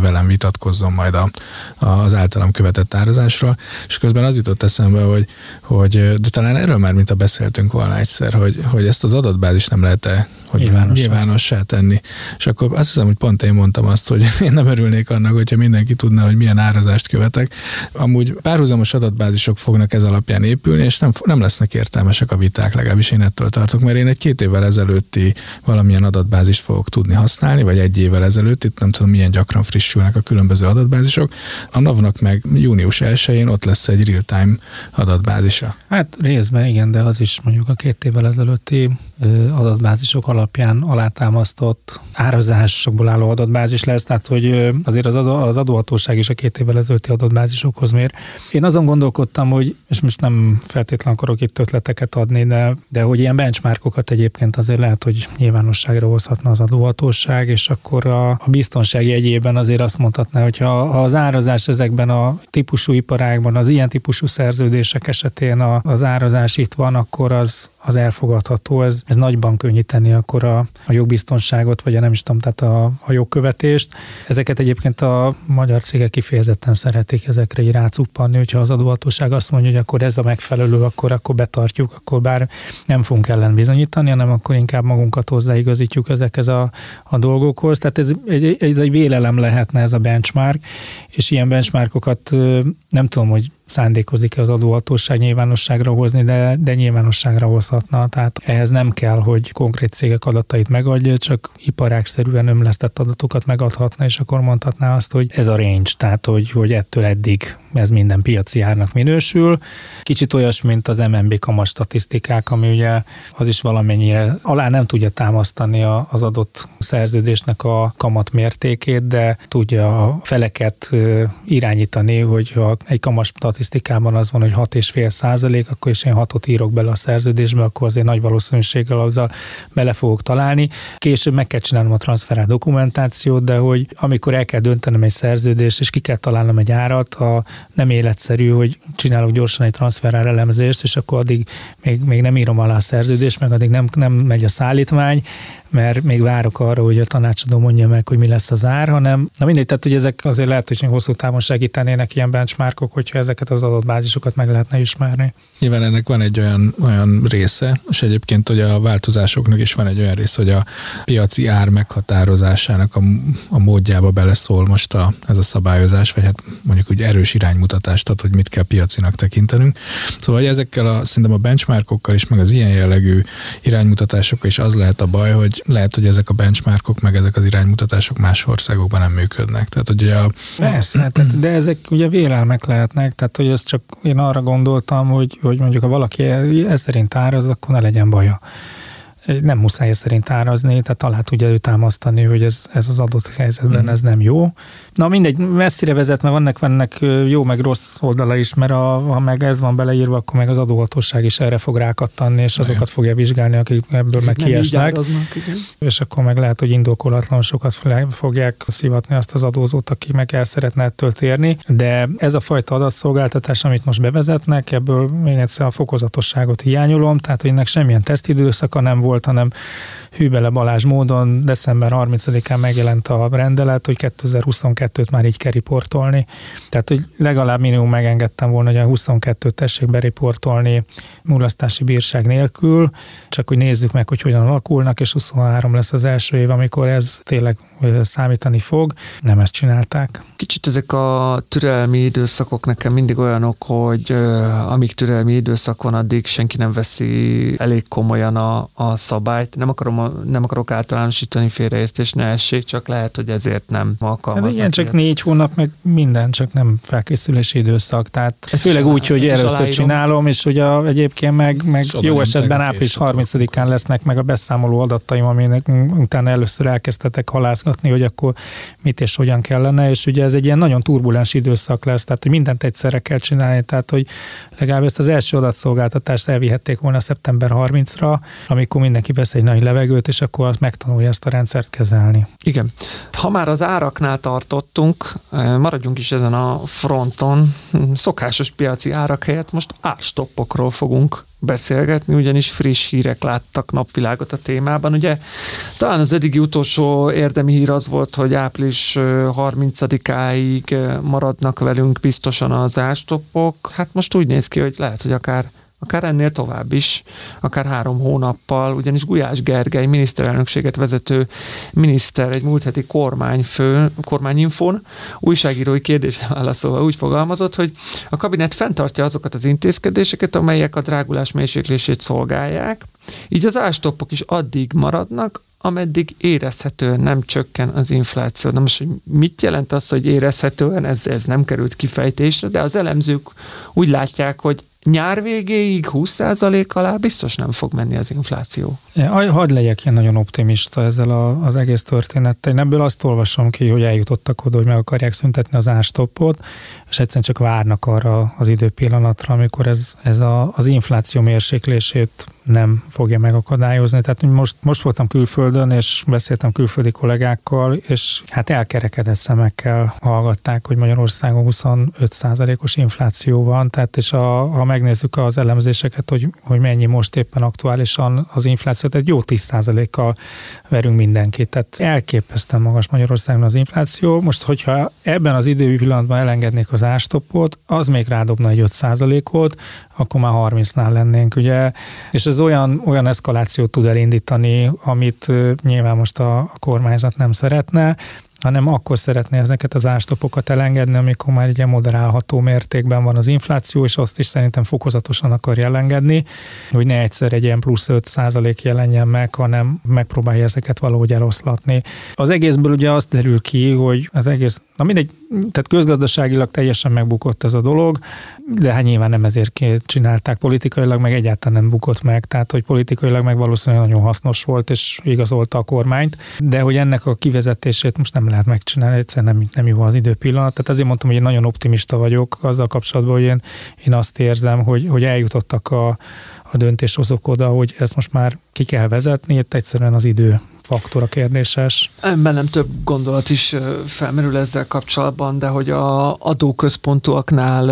velem vitatkozzon majd a, az általam követett árazásról. És közben az jutott eszembe, hogy, hogy de talán erről már, mint a beszéltünk volna egyszer, hogy, hogy ezt az adatbázis nem lehet-e hogy nyilvánossá. nyilvánossá tenni. És akkor azt hiszem, hogy pont én mondtam azt, hogy én nem örülnék annak, hogyha mindenki tudna, hogy milyen árazást követek. Amúgy párhuzamos adatbázisok fognak ez alapján épülni, és nem, nem lesznek értelmesek a viták, legalábbis én ettől tartok, mert én egy két évvel ezelőtti valamilyen adatbázist fogok tudni használni, vagy egy évvel ezelőtt, itt nem tudom milyen gyakran frissülnek a különböző adatbázisok. A NAV-nak meg június 1-én ott lesz egy real-time adatbázisa. Hát részben igen, de az is mondjuk a két évvel ezelőtti adatbázisok alapján alátámasztott árazásokból álló adatbázis lesz, tehát hogy azért az, adó, az adóhatóság is a két évvel ezelőtti adatbázisokhoz mér. Én azon gondolkodtam, hogy, és most nem feltétlenül akarok itt ötleteket adni, de, de hogy ilyen benchmarkokat egyébként azért lehet, hogy nyilvánosságra hozhatna az adóhatóság, és akkor a, a biztonság jegyében azért azt mondhatná, hogy ha, ha az árazás ezekben a típusú iparágban, az ilyen típusú szerződések esetén a, az árazás itt van, akkor az, az elfogadható, ez, ez nagyban könnyíteni akkor a, a jogbiztonságot, vagy a nem is tudom, tehát a, a jogkövetést. Ezeket egyébként a magyar cégek kifejezetten szeretik ezekre így rácuppanni, hogyha az adóhatóság azt mondja, hogy akkor ez a megfelelő, akkor, akkor betartjuk, akkor bár nem fogunk ellen bizonyítani, hanem akkor inkább magunkat hozzáigazítjuk ezekhez a, a dolgokhoz. Tehát ez egy, ez egy vélelem lehetne ez a benchmark, és ilyen benchmarkokat nem tudom, hogy szándékozik-e az adóhatóság nyilvánosságra hozni, de, de nyilvánosságra hozhatna. Tehát ehhez nem kell, hogy konkrét cégek adatait megadja, csak iparágszerűen ömlesztett adatokat megadhatna, és akkor mondhatná azt, hogy ez a range, tehát hogy, hogy ettől eddig ez minden piaci árnak minősül. Kicsit olyas, mint az MNB kamat statisztikák, ami ugye az is valamennyire alá nem tudja támasztani az adott szerződésnek a kamat mértékét, de tudja a feleket irányítani, hogy ha egy kamat statisztikában az van, hogy 6,5 százalék, akkor is én 6-ot írok bele a szerződésbe, akkor azért nagy valószínűséggel azzal bele fogok találni. Később meg kell csinálnom a transferál dokumentációt, de hogy amikor el kell döntenem egy szerződést, és ki kell találnom egy árat, a nem életszerű, hogy csinálok gyorsan egy transferár elemzést, és akkor addig még, még nem írom alá a szerződést, meg addig nem, nem megy a szállítmány, mert még várok arra, hogy a tanácsadó mondja meg, hogy mi lesz az ár, hanem na mindegy, tehát hogy ezek azért lehet, hogy hosszú távon segítenének ilyen benchmarkok, hogyha ezeket az adatbázisokat meg lehetne ismerni. Nyilván ennek van egy olyan, olyan része, és egyébként hogy a változásoknak is van egy olyan része, hogy a piaci ár meghatározásának a, a módjába beleszól most a, ez a szabályozás, vagy hát mondjuk úgy erős iránymutatást ad, hogy mit kell piacinak tekintenünk. Szóval hogy ezekkel a, szerintem a benchmarkokkal is, meg az ilyen jellegű iránymutatásokkal is az lehet a baj, hogy lehet, hogy ezek a benchmarkok, meg ezek az iránymutatások más országokban nem működnek. Tehát, hogy a... Persze, tehát, de ezek ugye vélelmek lehetnek, tehát hogy ezt csak én arra gondoltam, hogy, hogy mondjuk ha valaki ez szerint áraz, akkor ne legyen baja nem muszáj ez szerint árazni, tehát alá tudja ő támasztani, hogy ez, ez az adott helyzetben mm. ez nem jó, Na mindegy, messzire vezet, mert vannak, vannak jó meg rossz oldala is, mert a, ha meg ez van beleírva, akkor meg az adóhatóság is erre fog rákattanni, és azokat fogja vizsgálni, akik ebből meg kiesnek. És akkor meg lehet, hogy indokolatlan sokat fogják szivatni azt az adózót, aki meg el szeretne ettől térni. De ez a fajta adatszolgáltatás, amit most bevezetnek, ebből még egyszer a fokozatosságot hiányolom, tehát hogy ennek semmilyen tesztidőszaka nem volt, hanem Hűbele Balázs módon december 30-án megjelent a rendelet, hogy 2022-t már így kell riportolni. Tehát, hogy legalább minimum megengedtem volna, hogy a 22-t tessék beriportolni mulasztási bírság nélkül, csak hogy nézzük meg, hogy hogyan alakulnak, és 23 lesz az első év, amikor ez tényleg számítani fog. Nem ezt csinálták. Kicsit ezek a türelmi időszakok nekem mindig olyanok, hogy amíg türelmi időszak van, addig senki nem veszi elég komolyan a, a szabályt. Nem, akarom, nem akarok általánosítani félreértés, ne essék, csak lehet, hogy ezért nem alkalmaznak. Hát igen, csak négy hónap, meg minden, csak nem felkészülési időszak. Tehát ez főleg úgy, hogy először csinálom, és hogy a, egyébként meg, meg jó esetben április 30-án lesznek meg a beszámoló adataim, aminek utána először elkezdtetek halászgatni, hogy akkor mit és hogyan kellene, és ugye ez egy ilyen nagyon turbulens időszak lesz, tehát hogy mindent egyszerre kell csinálni, tehát hogy legalább ezt az első adatszolgáltatást elvihették volna szeptember 30-ra, amikor mindenki vesz egy nagy levegőt, és akkor azt megtanulja ezt a rendszert kezelni. Igen. Ha már az áraknál tartottunk, maradjunk is ezen a fronton. Szokásos piaci árak helyett most árstoppokról fogunk beszélgetni, ugyanis friss hírek láttak napvilágot a témában. Ugye talán az eddigi utolsó érdemi hír az volt, hogy április 30-áig maradnak velünk biztosan az ástoppok. Hát most úgy néz ki, hogy lehet, hogy akár akár ennél tovább is, akár három hónappal, ugyanis Gulyás Gergely miniszterelnökséget vezető miniszter egy múlt heti kormányfő, kormányinfon újságírói kérdésre válaszolva úgy fogalmazott, hogy a kabinet fenntartja azokat az intézkedéseket, amelyek a drágulás mérséklését szolgálják, így az ástoppok is addig maradnak, ameddig érezhetően nem csökken az infláció. Na most, hogy mit jelent az, hogy érezhetően, ez, ez nem került kifejtésre, de az elemzők úgy látják, hogy nyár végéig 20% alá biztos nem fog menni az infláció. Ja, hadd legyek ilyen nagyon optimista ezzel a, az egész történettel. Én ebből azt olvasom ki, hogy eljutottak oda, hogy meg akarják szüntetni az árstoppot, és egyszerűen csak várnak arra az időpillanatra, amikor ez, ez a, az infláció mérséklését nem fogja megakadályozni. Tehát most, most voltam külföldön, és beszéltem külföldi kollégákkal, és hát elkerekedett szemekkel hallgatták, hogy Magyarországon 25%-os infláció van, tehát és a, ha megnézzük az elemzéseket, hogy, hogy mennyi most éppen aktuálisan az infláció, tehát jó 10%-kal verünk mindenkit. Tehát elképesztően magas Magyarországon az infláció. Most, hogyha ebben az idői pillanatban elengednék az ástoppot, az még rádobna egy 5%-ot, akkor már 30-nál lennénk, ugye, és ez olyan, olyan eszkalációt tud elindítani, amit nyilván most a, a kormányzat nem szeretne, hanem akkor szeretné ezeket az ástopokat elengedni, amikor már ugye moderálható mértékben van az infláció, és azt is szerintem fokozatosan akarja elengedni, hogy ne egyszer egy ilyen plusz 5 százalék jelenjen meg, hanem megpróbálja ezeket valahogy eloszlatni. Az egészből ugye azt derül ki, hogy az egész, na mindegy, tehát közgazdaságilag teljesen megbukott ez a dolog, de hát nyilván nem ezért csinálták politikailag, meg egyáltalán nem bukott meg, tehát hogy politikailag meg valószínűleg nagyon hasznos volt, és igazolta a kormányt, de hogy ennek a kivezetését most nem lehet megcsinálni, egyszerűen nem, nem jó az időpillanat. Tehát azért mondtam, hogy én nagyon optimista vagyok azzal kapcsolatban, hogy én, én azt érzem, hogy, hogy eljutottak a, a döntéshozók oda, hogy ezt most már ki kell vezetni, itt egyszerűen az idő faktor a kérdéses. Bennem több gondolat is felmerül ezzel kapcsolatban, de hogy a adóközpontúaknál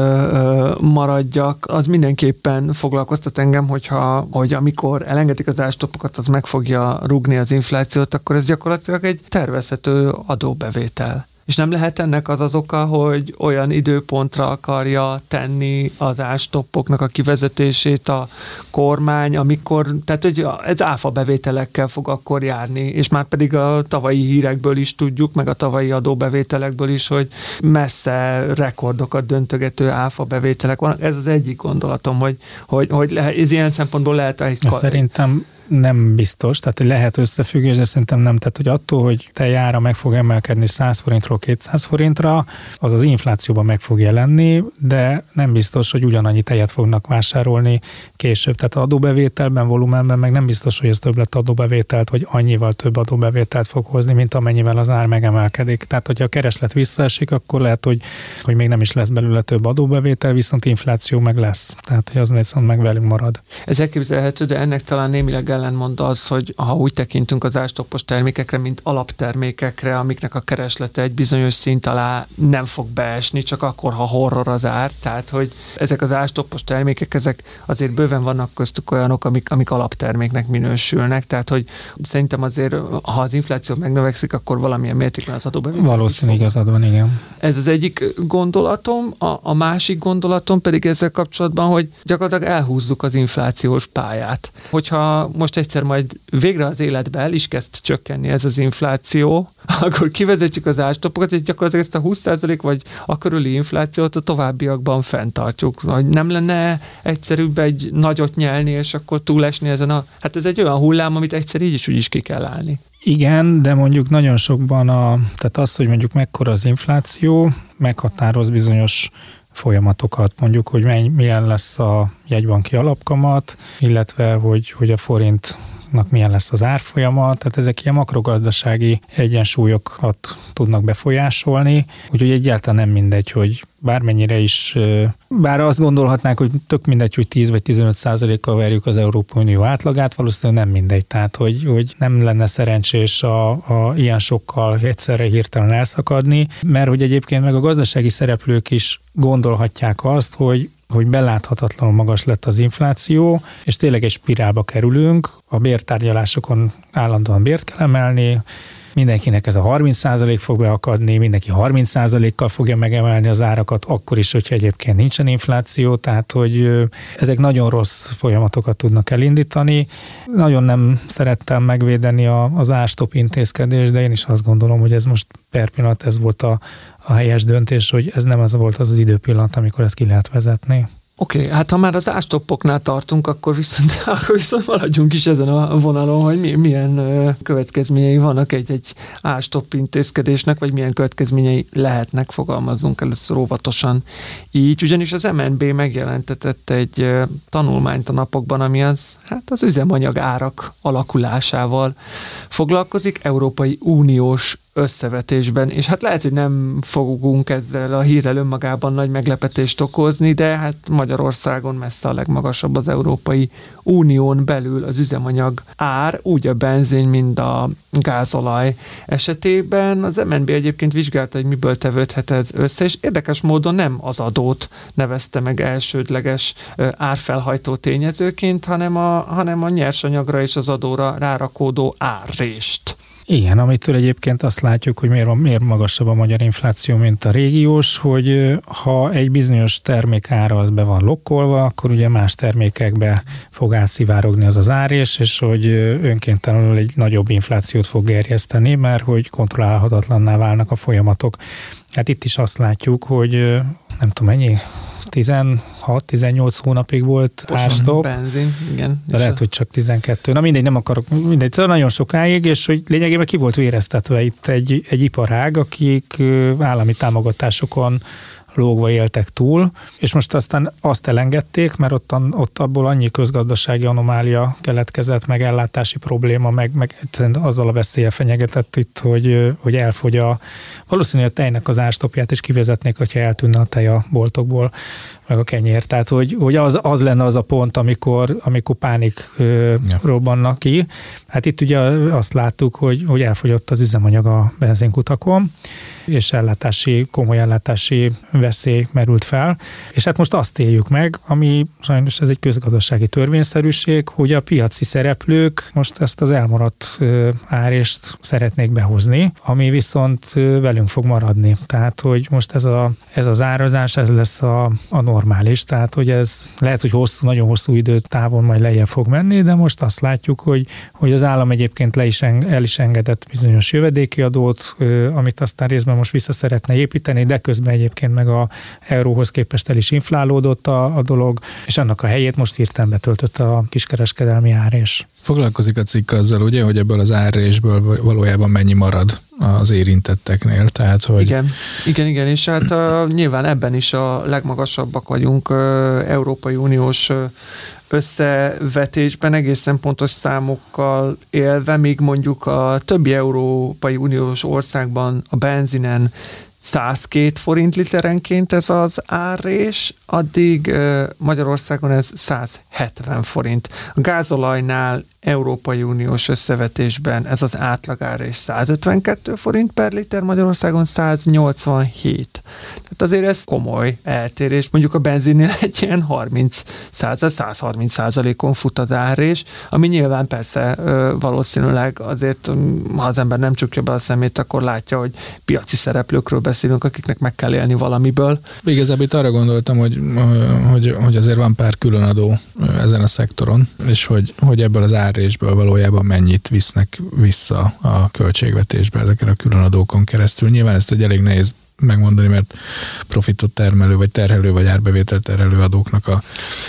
maradjak, az mindenképpen foglalkoztat engem, hogyha, hogy amikor elengedik az ástopokat, az meg fogja rugni az inflációt, akkor ez gyakorlatilag egy tervezhető adóbevétel. És nem lehet ennek az az oka, hogy olyan időpontra akarja tenni az ástoppoknak a kivezetését a kormány, amikor, tehát hogy ez áfa bevételekkel fog akkor járni, és már pedig a tavalyi hírekből is tudjuk, meg a tavalyi adóbevételekből is, hogy messze rekordokat döntögető áfa bevételek vannak. Ez az egyik gondolatom, hogy, hogy, hogy lehet, ez ilyen szempontból lehet egy... Szerintem nem biztos, tehát lehet összefüggés, de szerintem nem. Tehát, hogy attól, hogy tejára meg fog emelkedni 100 forintról 200 forintra, az az inflációban meg fog jelenni, de nem biztos, hogy ugyanannyi tejet fognak vásárolni később. Tehát adóbevételben, volumenben meg nem biztos, hogy ez több lett adóbevételt, vagy annyival több adóbevételt fog hozni, mint amennyivel az ár megemelkedik. Tehát, hogyha a kereslet visszaesik, akkor lehet, hogy, hogy még nem is lesz belőle több adóbevétel, viszont infláció meg lesz. Tehát, hogy az viszont meg velünk marad. Ez elképzelhető, de ennek talán némileg ellentmond az, hogy ha úgy tekintünk az ástoppos termékekre, mint alaptermékekre, amiknek a kereslete egy bizonyos szint alá nem fog beesni, csak akkor, ha horror az ár. Tehát, hogy ezek az ástoppos termékek, ezek azért bőven vannak köztük olyanok, amik, amik alapterméknek minősülnek. Tehát, hogy szerintem azért, ha az infláció megnövekszik, akkor valamilyen mértékben az adóbevétel. Valószínű igazad van, igen. Ez az egyik gondolatom, a, a másik gondolatom pedig ezzel kapcsolatban, hogy gyakorlatilag elhúzzuk az inflációs pályát. Hogyha most egyszer majd végre az életbe el is kezd csökkenni ez az infláció, akkor kivezetjük az ástopokat, és gyakorlatilag ezt a 20% vagy a körüli inflációt a továbbiakban fenntartjuk. Hogy nem lenne egyszerűbb egy nagyot nyelni, és akkor túlesni ezen a... Hát ez egy olyan hullám, amit egyszer így is úgy is ki kell állni. Igen, de mondjuk nagyon sokban a, tehát az, hogy mondjuk mekkora az infláció, meghatároz bizonyos folyamatokat, mondjuk, hogy milyen lesz a jegybanki alapkamat, illetve hogy, hogy a forint milyen lesz az árfolyama, tehát ezek ilyen makrogazdasági egyensúlyokat tudnak befolyásolni, úgyhogy egyáltalán nem mindegy, hogy bármennyire is, bár azt gondolhatnánk, hogy tök mindegy, hogy 10 vagy 15 százalékkal verjük az Európai Unió átlagát, valószínűleg nem mindegy. Tehát, hogy, hogy nem lenne szerencsés a, a ilyen sokkal egyszerre hirtelen elszakadni, mert hogy egyébként meg a gazdasági szereplők is gondolhatják azt, hogy hogy beláthatatlanul magas lett az infláció, és tényleg egy spirálba kerülünk, a bértárgyalásokon állandóan bért kell emelni, mindenkinek ez a 30% fog beakadni, mindenki 30%-kal fogja megemelni az árakat, akkor is, hogyha egyébként nincsen infláció, tehát hogy ezek nagyon rossz folyamatokat tudnak elindítani. Nagyon nem szerettem megvédeni az árstop intézkedés, de én is azt gondolom, hogy ez most per pillanat ez volt a, a helyes döntés, hogy ez nem az volt az, az időpillanat, amikor ezt ki lehet vezetni. Oké, okay, hát ha már az ástoppoknál tartunk, akkor viszont, akkor viszont maradjunk is ezen a vonalon, hogy mi, milyen következményei vannak egy-egy ástopp intézkedésnek, vagy milyen következményei lehetnek, fogalmazzunk először óvatosan így. Ugyanis az MNB megjelentetett egy tanulmányt a napokban, ami az, hát az üzemanyag árak alakulásával foglalkozik, Európai Uniós összevetésben, és hát lehet, hogy nem fogunk ezzel a hírrel önmagában nagy meglepetést okozni, de hát Magyarországon messze a legmagasabb az Európai Unión belül az üzemanyag ár, úgy a benzin, mint a gázolaj esetében. Az MNB egyébként vizsgálta, hogy miből tevődhet ez össze, és érdekes módon nem az adót nevezte meg elsődleges árfelhajtó tényezőként, hanem a, hanem a nyersanyagra és az adóra rárakódó árrést. Igen, amitől egyébként azt látjuk, hogy miért, miért magasabb a magyar infláció, mint a régiós, hogy ha egy bizonyos termék ára az be van lokkolva, akkor ugye más termékekbe fog átszivárogni az az árés, és hogy önkéntelenül egy nagyobb inflációt fog gerjeszteni, mert hogy kontrollálhatatlanná válnak a folyamatok. Hát itt is azt látjuk, hogy nem tudom mennyi, 16-18 hónapig volt árstop. benzin, igen. De lehet, a... hogy csak 12. Na mindegy, nem akarok, mindegy, szóval nagyon sokáig, és hogy lényegében ki volt véreztetve itt egy, egy iparág, akik állami támogatásokon lógva éltek túl, és most aztán azt elengedték, mert ott, ott abból annyi közgazdasági anomália keletkezett, meg ellátási probléma, meg, meg azzal a veszélye fenyegetett itt, hogy, hogy elfogy a, valószínűleg a tejnek az árstopját is kivezetnék, hogyha eltűnne a tej a boltokból, meg a kenyér. Tehát, hogy, hogy az, az lenne az a pont, amikor, amikor pánik ö, ja. robbannak ki. Hát itt ugye azt láttuk, hogy, hogy elfogyott az üzemanyag a benzinkutakon, és ellátási, komoly ellátási veszély merült fel. És hát most azt éljük meg, ami sajnos ez egy közgazdasági törvényszerűség, hogy a piaci szereplők most ezt az elmaradt árést szeretnék behozni, ami viszont velünk fog maradni. Tehát, hogy most ez, a, ez az árazás, ez lesz a, a normális, tehát, hogy ez lehet, hogy hosszú, nagyon hosszú időt távon majd lejjebb fog menni, de most azt látjuk, hogy, hogy az állam egyébként le is, el is engedett bizonyos jövedéki adót, amit aztán részben most vissza szeretne építeni, de közben egyébként meg a euróhoz képest el is inflálódott a, a dolog, és annak a helyét most írtam betöltött a kiskereskedelmi árés. Foglalkozik a cikk azzal, ugye, hogy ebből az árrésből valójában mennyi marad az érintetteknél. Tehát, hogy... Igen, igen, igen, és hát uh, nyilván ebben is a legmagasabbak vagyunk uh, Európai Uniós uh, összevetésben egészen pontos számokkal élve, míg mondjuk a többi Európai Uniós országban a benzinen 102 forint literenként ez az árrés, addig Magyarországon ez 170 forint. A gázolajnál Európai Uniós összevetésben ez az átlagárrés 152 forint per liter, Magyarországon 187. Tehát azért ez komoly eltérés. Mondjuk a benzinnél egy ilyen 30 század, 130 százalékon fut az árrés, ami nyilván persze valószínűleg azért, ha az ember nem csukja be a szemét, akkor látja, hogy piaci szereplőkről beszélünk, akiknek meg kell élni valamiből. Igazából itt arra gondoltam, hogy, hogy, hogy azért van pár különadó ezen a szektoron, és hogy, hogy ebből az árrésből valójában mennyit visznek vissza a költségvetésbe ezeken a különadókon keresztül. Nyilván ezt egy elég nehéz megmondani, mert profitot termelő, vagy terhelő, vagy árbevételt terhelő adóknak a,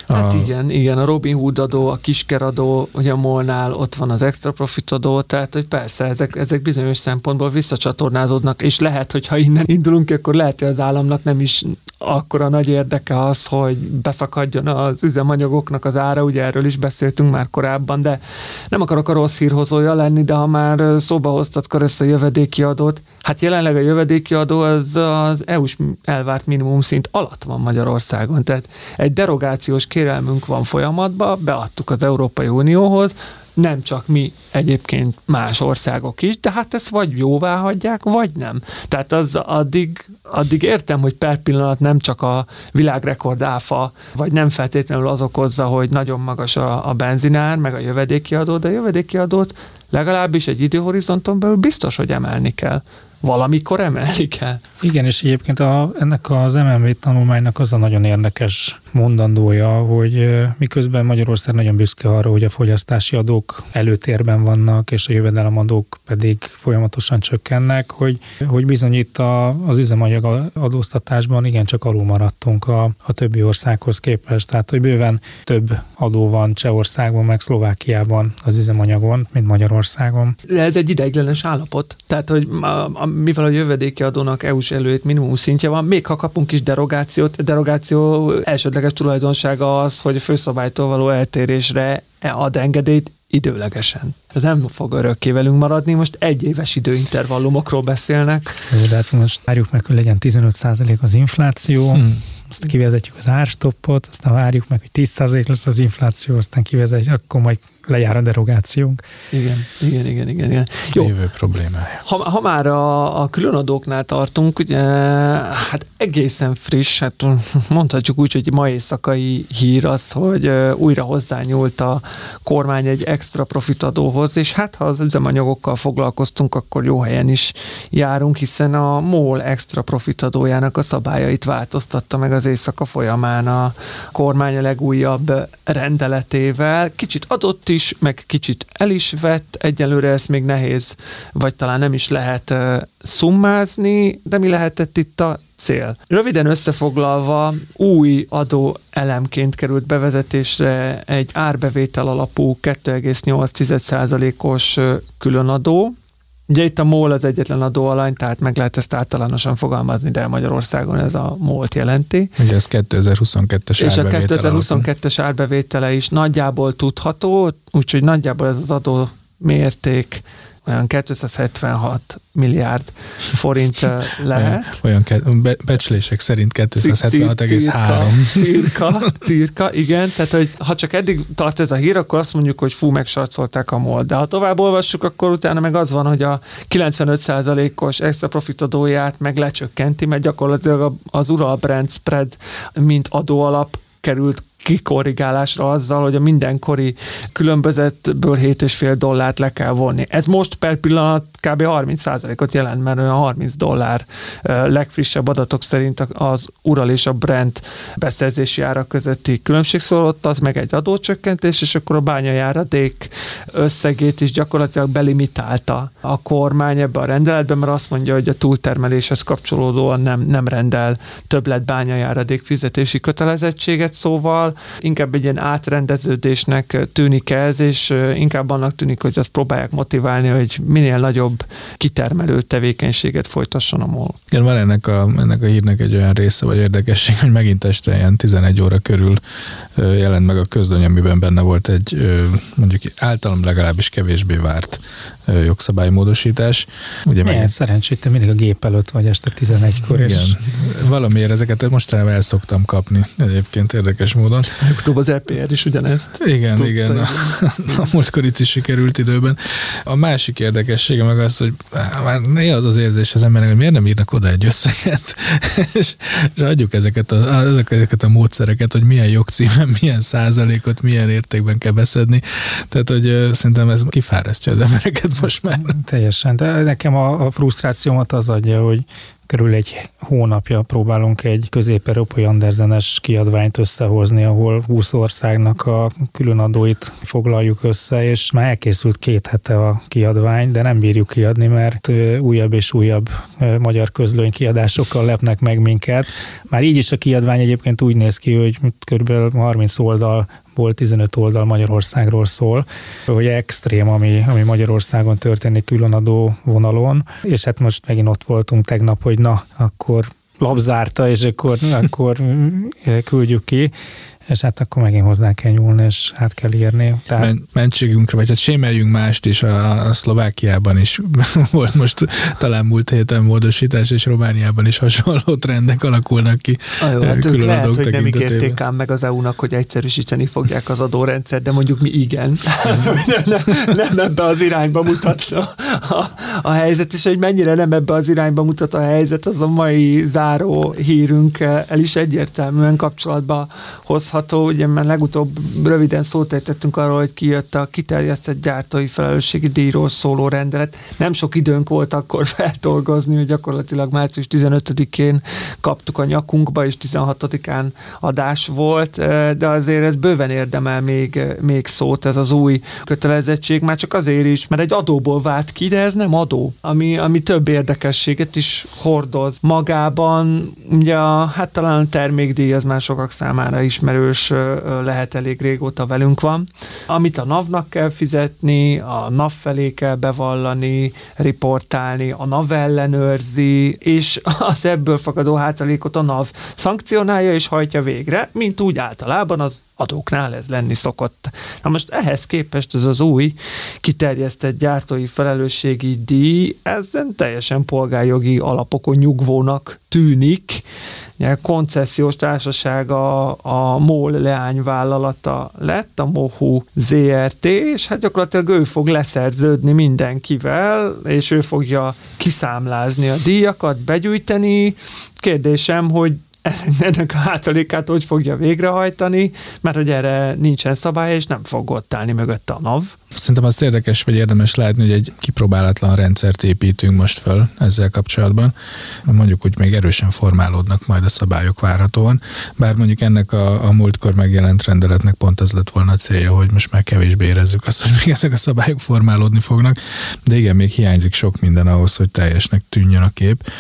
a... Hát igen, igen, a Robin Hood adó, a kiskeradó, ugye a Molnál ott van az extra profit adó, tehát hogy persze ezek, ezek bizonyos szempontból visszacsatornázódnak, és lehet, hogy ha innen indulunk, akkor lehet, hogy az államnak nem is akkora nagy érdeke az, hogy beszakadjon az üzemanyagoknak az ára, ugye erről is beszéltünk már korábban, de nem akarok a rossz hírhozója lenni, de ha már szóba hoztatkor össze a jövedéki adót, hát jelenleg a jövedéki adó az az EU-s elvárt minimum szint alatt van Magyarországon, tehát egy derogációs kérelmünk van folyamatban, beadtuk az Európai Unióhoz, nem csak mi, egyébként más országok is, de hát ezt vagy jóvá hagyják, vagy nem. Tehát az addig, addig értem, hogy per pillanat nem csak a világrekord áfa, vagy nem feltétlenül az okozza, hogy nagyon magas a, a benzinár, meg a jövedéki adó, de a jövedéki adót legalábbis egy időhorizonton belül biztos, hogy emelni kell valamikor emelik el. Igen, és egyébként a, ennek az MMV tanulmánynak az a nagyon érdekes mondandója, hogy miközben Magyarország nagyon büszke arra, hogy a fogyasztási adók előtérben vannak, és a jövedelemadók pedig folyamatosan csökkennek, hogy, hogy bizony itt a, az üzemanyag adóztatásban igencsak alul maradtunk a, a többi országhoz képest. Tehát, hogy bőven több adó van Csehországban, meg Szlovákiában az üzemanyagon, mint Magyarországon. De ez egy ideiglenes állapot. Tehát, hogy a, a, mivel a jövedéki adónak EU-s előtt minimum szintje van, még ha kapunk is derogációt, derogáció elsődleges tulajdonsága az, hogy a főszabálytól való eltérésre ad engedélyt időlegesen. Ez nem fog örökké velünk maradni, most egy éves időintervallumokról beszélnek. Jó, de hát most várjuk meg, hogy legyen 15% az infláció, hmm aztán kivezetjük az árstoppot, aztán várjuk meg, hogy 10% lesz az infláció, aztán kivezetjük, akkor majd lejár a derogációnk. Igen, igen, igen, igen. igen. Jó. Jövő problémája. Ha, ha már a, a különadóknál tartunk, ugye, hát egészen friss, hát mondhatjuk úgy, hogy ma éjszakai hír az, hogy újra hozzányúlt a kormány egy extra profitadóhoz, és hát ha az üzemanyagokkal foglalkoztunk, akkor jó helyen is járunk, hiszen a MOL extra profitadójának a szabályait változtatta meg az éjszaka folyamán a kormány a legújabb rendeletével. Kicsit adott is, meg kicsit el is vett, egyelőre ez még nehéz, vagy talán nem is lehet szummázni, de mi lehetett itt a cél. Röviden összefoglalva, új adó elemként került bevezetésre egy árbevétel alapú 2,8%-os különadó, Ugye itt a MOL az egyetlen adóalany, tehát meg lehet ezt általánosan fogalmazni, de Magyarországon ez a MOL-t jelenti. Ugye ez 2022-es És a 2022-es árbevétele is nagyjából tudható, úgyhogy nagyjából ez az adó mérték olyan 276 milliárd forint lehet. Olyan, olyan be, becslések szerint 276,3. Cirka, cirka, igen. Tehát, hogy ha csak eddig tart ez a hír, akkor azt mondjuk, hogy fú, megsarcolták a MOL. De ha tovább olvassuk, akkor utána meg az van, hogy a 95%-os extra profit adóját meg lecsökkenti, mert gyakorlatilag az Ural Brand Spread mint adóalap került kikorrigálásra azzal, hogy a mindenkori különbözetből 7,5 dollárt le kell vonni. Ez most per pillanat kb. 30%-ot jelent, mert olyan 30 dollár legfrissebb adatok szerint az Ural és a Brent beszerzési ára közötti különbség szólott, az meg egy adócsökkentés, és akkor a bányajáradék összegét is gyakorlatilag belimitálta a kormány ebbe a rendeletbe, mert azt mondja, hogy a túltermeléshez kapcsolódóan nem, nem rendel többlet bányajáradék fizetési kötelezettséget, szóval Szóval inkább egy ilyen átrendeződésnek tűnik ez, és inkább annak tűnik, hogy azt próbálják motiválni, hogy minél nagyobb kitermelő tevékenységet folytasson a MOL. Igen, van ennek a, ennek a hírnek egy olyan része, vagy érdekesség, hogy megint este ilyen 11 óra körül jelent meg a közlöny, amiben benne volt egy mondjuk általam legalábbis kevésbé várt jogszabálymódosítás. Ugye Milyen meg... szerencsét, te mindig a gép előtt vagy este 11-kor. Igen, és... valamiért ezeket mostanában el szoktam kapni egyébként érdekes módon. Utóbb az EPR is ugyanezt. Igen, tudta, igen. A, a múltkor itt is sikerült időben. A másik érdekessége meg az, hogy már néha az az érzés az embernek, hogy miért nem írnak oda egy összeget, és, és adjuk ezeket a, ezeket a módszereket, hogy milyen jogcímen, milyen százalékot, milyen értékben kell beszedni. Tehát, hogy szerintem ez kifárasztja az embereket most már. Teljesen, de nekem a, a frusztrációmat az adja, hogy körül egy hónapja próbálunk egy közép-európai anderzenes kiadványt összehozni, ahol 20 országnak a különadóit foglaljuk össze, és már elkészült két hete a kiadvány, de nem bírjuk kiadni, mert újabb és újabb magyar közlöny kiadásokkal lepnek meg minket. Már így is a kiadvány egyébként úgy néz ki, hogy kb. 30 oldal ból 15 oldal Magyarországról szól, hogy extrém, ami, ami Magyarországon történik különadó vonalon, és hát most megint ott voltunk tegnap, hogy na, akkor labzárta, és akkor, akkor küldjük ki és hát akkor megint hozzá kell nyúlni, és át kell írni. Tehát... Men- mentségünkre, vagy hát sémeljünk mást is, a, a Szlovákiában is volt most talán múlt héten módosítás, és Romániában is hasonló trendek alakulnak ki. A jó, hát ők lehet, hogy nem ígérték ám meg az EU-nak, hogy egyszerűsíteni fogják az adórendszer, de mondjuk mi igen. nem, nem ebbe az irányba mutat a, a, a helyzet, és hogy mennyire nem ebbe az irányba mutat a helyzet, az a mai záró hírünk el is egyértelműen kapcsolatba hozhat olvasható, ugye mert legutóbb röviden szót ejtettünk arról, hogy kijött a kiterjesztett gyártói felelősségi díjról szóló rendelet. Nem sok időnk volt akkor feldolgozni, hogy gyakorlatilag március 15-én kaptuk a nyakunkba, és 16-án adás volt, de azért ez bőven érdemel még, még szót, ez az új kötelezettség, már csak azért is, mert egy adóból vált ki, de ez nem adó, ami, ami több érdekességet is hordoz magában. Ugye a, hát talán a termékdíj az már sokak számára ismerő ismerős lehet elég régóta velünk van. Amit a NAV-nak kell fizetni, a NAV felé kell bevallani, riportálni, a NAV ellenőrzi, és az ebből fakadó hátralékot a NAV szankcionálja és hajtja végre, mint úgy általában az adóknál ez lenni szokott. Na most ehhez képest ez az új kiterjesztett gyártói felelősségi díj, ezen teljesen polgárjogi alapokon nyugvónak tűnik, koncesziós társasága a MOL leányvállalata lett, a MOHU ZRT, és hát gyakorlatilag ő fog leszerződni mindenkivel, és ő fogja kiszámlázni a díjakat, begyűjteni. Kérdésem, hogy ennek a hátalékát hogy fogja végrehajtani, mert hogy erre nincsen szabály, és nem fog ott állni mögötte a NAV. Szerintem azt érdekes, vagy érdemes látni, hogy egy kipróbálatlan rendszert építünk most föl ezzel kapcsolatban. Mondjuk úgy még erősen formálódnak majd a szabályok várhatóan, bár mondjuk ennek a, a múltkor megjelent rendeletnek pont az lett volna a célja, hogy most már kevésbé érezzük azt, hogy még ezek a szabályok formálódni fognak, de igen, még hiányzik sok minden ahhoz, hogy teljesnek tűnjön a kép,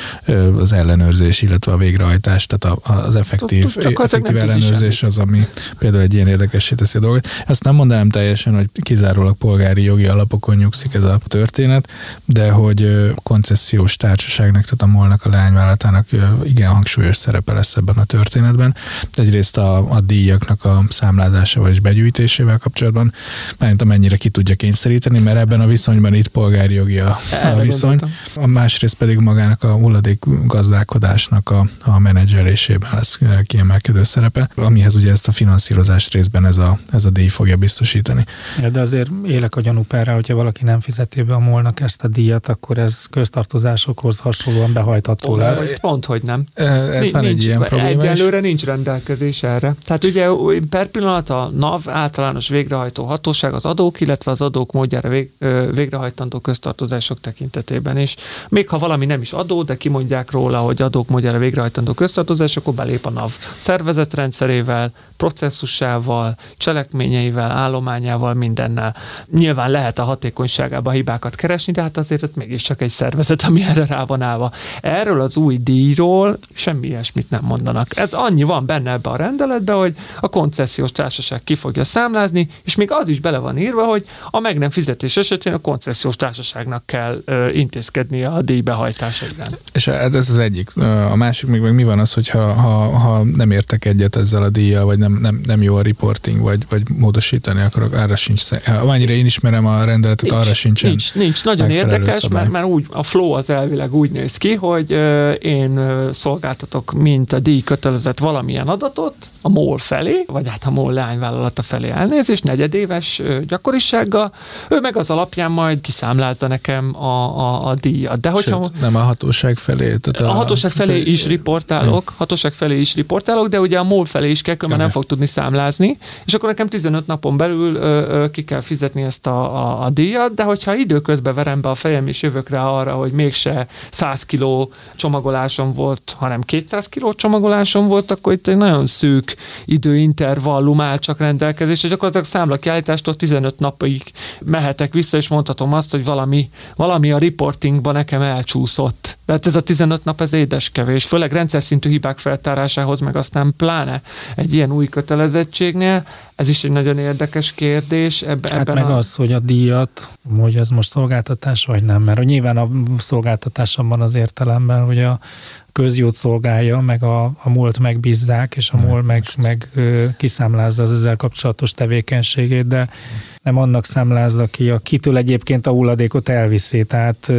az ellenőrzés, illetve a végrehajtás, tehát az effektív, effektív ellenőrzés az, ami például egy ilyen érdekessé teszi a dolgot. Ezt nem mondanám teljesen, hogy kizárólag polgári jogi alapokon nyugszik ez a történet, de hogy koncesziós társaságnak, tehát a molnak a leányvállalatának igen hangsúlyos szerepe lesz ebben a történetben. Egyrészt a, a díjaknak a számlázásával és begyűjtésével kapcsolatban, mert amennyire ki tudja kényszeríteni, mert ebben a viszonyban itt polgári jogi a, a viszony. A másrészt pedig magának a hulladék gazdálkodásnak a, a menedzselésében lesz kiemelkedő szerepe, amihez ugye ezt a finanszírozást részben ez a, ez a díj fogja biztosítani. De azért élek a gyanúperrel, hogyha valaki nem fizeti be a molnak ezt a díjat, akkor ez köztartozásokhoz hasonlóan behajtható lesz. Pont, hogy nem. E, van egy ilyen probléma Egyelőre is. nincs rendelkezés erre. Tehát ugye per pillanat a NAV általános végrehajtó hatóság az adók, illetve az adók módjára vég, végrehajtandó köztartozások tekintetében is. Még ha valami nem is adó, de kimondják róla, hogy adók módjára végrehajtandó köztartozás, akkor belép a NAV szervezetrendszerével, processzusával, cselekményeivel, állományával, mindennel. Nyilván lehet a hatékonyságában hibákat keresni, de hát azért ott mégiscsak egy szervezet, ami erre rá van állva. Erről az új díjról semmi ilyesmit nem mondanak. Ez annyi van benne ebbe a rendeletbe, hogy a koncesziós társaság ki fogja számlázni, és még az is bele van írva, hogy a meg nem fizetés esetén a koncesziós társaságnak kell ö, intézkednie a díj behajtása irán. És ez az egyik. A másik még meg mi van az, hogyha ha, ha nem értek egyet ezzel a díjjal, vagy nem, nem, nem jó a reporting, vagy, vagy módosítani akarok, arra sincs. Amennyire én ismerem a rendeletet, nincs, arra sincsen. Nincs, nincs. Nagyon érdekes, mert, mert úgy, a flow az elvileg úgy néz ki, hogy én szolgáltatok, mint a díj kötelezett valamilyen adatot a MOL felé, vagy hát a MOL leányvállalata felé elnézést, negyedéves gyakorisággal, ő meg az alapján majd kiszámlázza nekem a, a, a díjat. De hogyha, Sőt, nem a hatóság felé. Tehát a, a hatóság felé is riportálok, hatóság felé is riportálok, de ugye a MOL felé is kell, mert nem fog tudni számlázni, és akkor nekem 15 napon belül ö, ö, ki kell fizetni ezt a, a, a díjat, de hogyha időközben verem be a fejem és jövök rá arra, hogy mégse 100 kiló csomagolásom volt, hanem 200 kiló csomagolásom volt, akkor itt egy nagyon szűk időintervallum áll csak rendelkezésre, gyakorlatilag számlakiállítástól 15 napig mehetek vissza, és mondhatom azt, hogy valami, valami a reportingban nekem elcsúszott. De hát ez a 15 nap, ez édeskevés, főleg rendszer szintű hibák feltárásához, meg aztán pláne egy ilyen új kötelezettségnél, ez is egy nagyon érdekes kérdés. Ebbe, hát ebben meg a... az, hogy a díjat, hogy ez most szolgáltatás vagy nem, mert nyilván a szolgáltatás abban az értelemben, hogy a közjót szolgálja, meg a, a múlt megbízzák, és a múlt meg, meg ö, kiszámlázza az ezzel kapcsolatos tevékenységét, de nem annak számlázza ki, akitől egyébként a hulladékot elviszi. Tehát,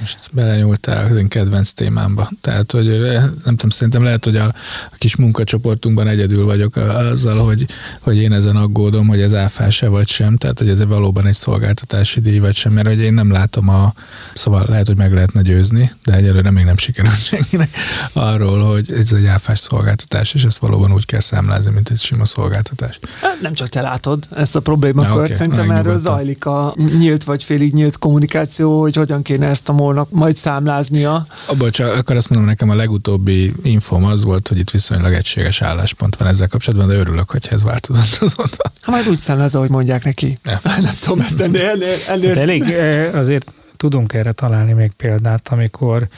Most belenyúltál az én kedvenc témámba. Tehát, hogy nem tudom, szerintem lehet, hogy a, a kis munkacsoportunkban egyedül vagyok azzal, hogy, hogy én ezen aggódom, hogy ez áfás-e vagy sem, tehát, hogy ez valóban egy szolgáltatási díj vagy sem, mert hogy én nem látom a, szóval lehet, hogy meg lehetne győzni, de egyelőre még nem sikerült senkinek arról, hogy ez egy áfás szolgáltatás, és ezt valóban úgy kell számlázni, mint egy sima szolgáltatás. Nem csak te látod ezt a problémakört, okay. Szerintem erről megnyugodtam. zajlik a nyílt vagy félig nyílt kommunikáció, hogy hogyan kéne ezt a molnak majd számláznia. Abból csak akkor azt mondom, nekem a legutóbbi infom az volt, hogy itt viszonylag egységes álláspont van ezzel kapcsolatban, de örülök, hogy ez változott azóta. Ha majd úgy számláz, ahogy mondják neki. Ja. Nem tudom, ezt ennél, ennél, ennél. de elég, azért tudunk erre találni még példát, amikor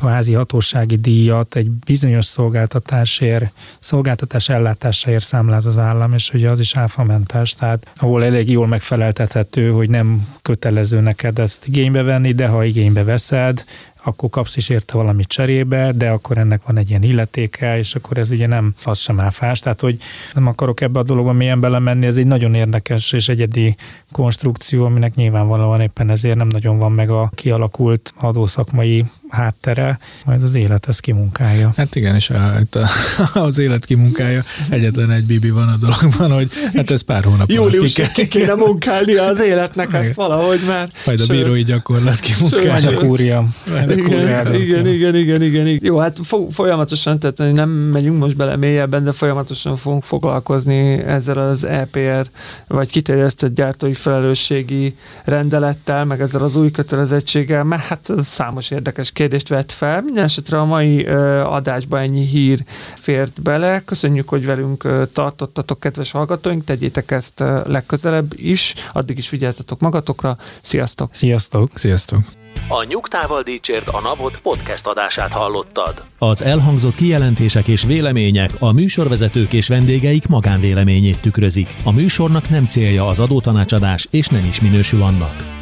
kvázi hatósági díjat egy bizonyos szolgáltatásért, szolgáltatás ellátásáért számláz az állam, és ugye az is áfamentes, tehát ahol elég jól megfeleltethető, hogy nem kötelező neked ezt igénybe venni, de ha igénybe veszed, akkor kapsz is érte valamit cserébe, de akkor ennek van egy ilyen illetéke, és akkor ez ugye nem az sem áfás, tehát hogy nem akarok ebbe a dologba mélyen belemenni, ez egy nagyon érdekes és egyedi konstrukció, aminek nyilvánvalóan éppen ezért nem nagyon van meg a kialakult adószakmai háttere, majd az élet ezt kimunkálja. Hát igen, és a, itt a, az élet kimunkája, egyetlen egy bibi van a dologban, hogy hát ez pár hónap alatt ki ki kéne munkálni az életnek ezt valahogy már. Majd a Sőt, bírói gyakorlat kimunkálja. a kúria. Majd a igen, kurvára. igen, igen, igen, igen, igen. Jó, hát fo- folyamatosan, tehát nem megyünk most bele mélyebben, de folyamatosan fogunk foglalkozni ezzel az EPR, vagy kiterjesztett gyártói felelősségi rendelettel, meg ezzel az új kötelezettséggel, mert hát ez számos érdekes kérdést vett fel. Minden esetre a mai adásba ennyi hír fért bele. Köszönjük, hogy velünk tartottatok, kedves hallgatóink, tegyétek ezt legközelebb is, addig is vigyázzatok magatokra. Sziasztok! Sziasztok! Sziasztok! A Nyugtával Dícsért a Napot podcast adását hallottad. Az elhangzott kijelentések és vélemények a műsorvezetők és vendégeik magánvéleményét tükrözik. A műsornak nem célja az adótanácsadás, és nem is minősül annak.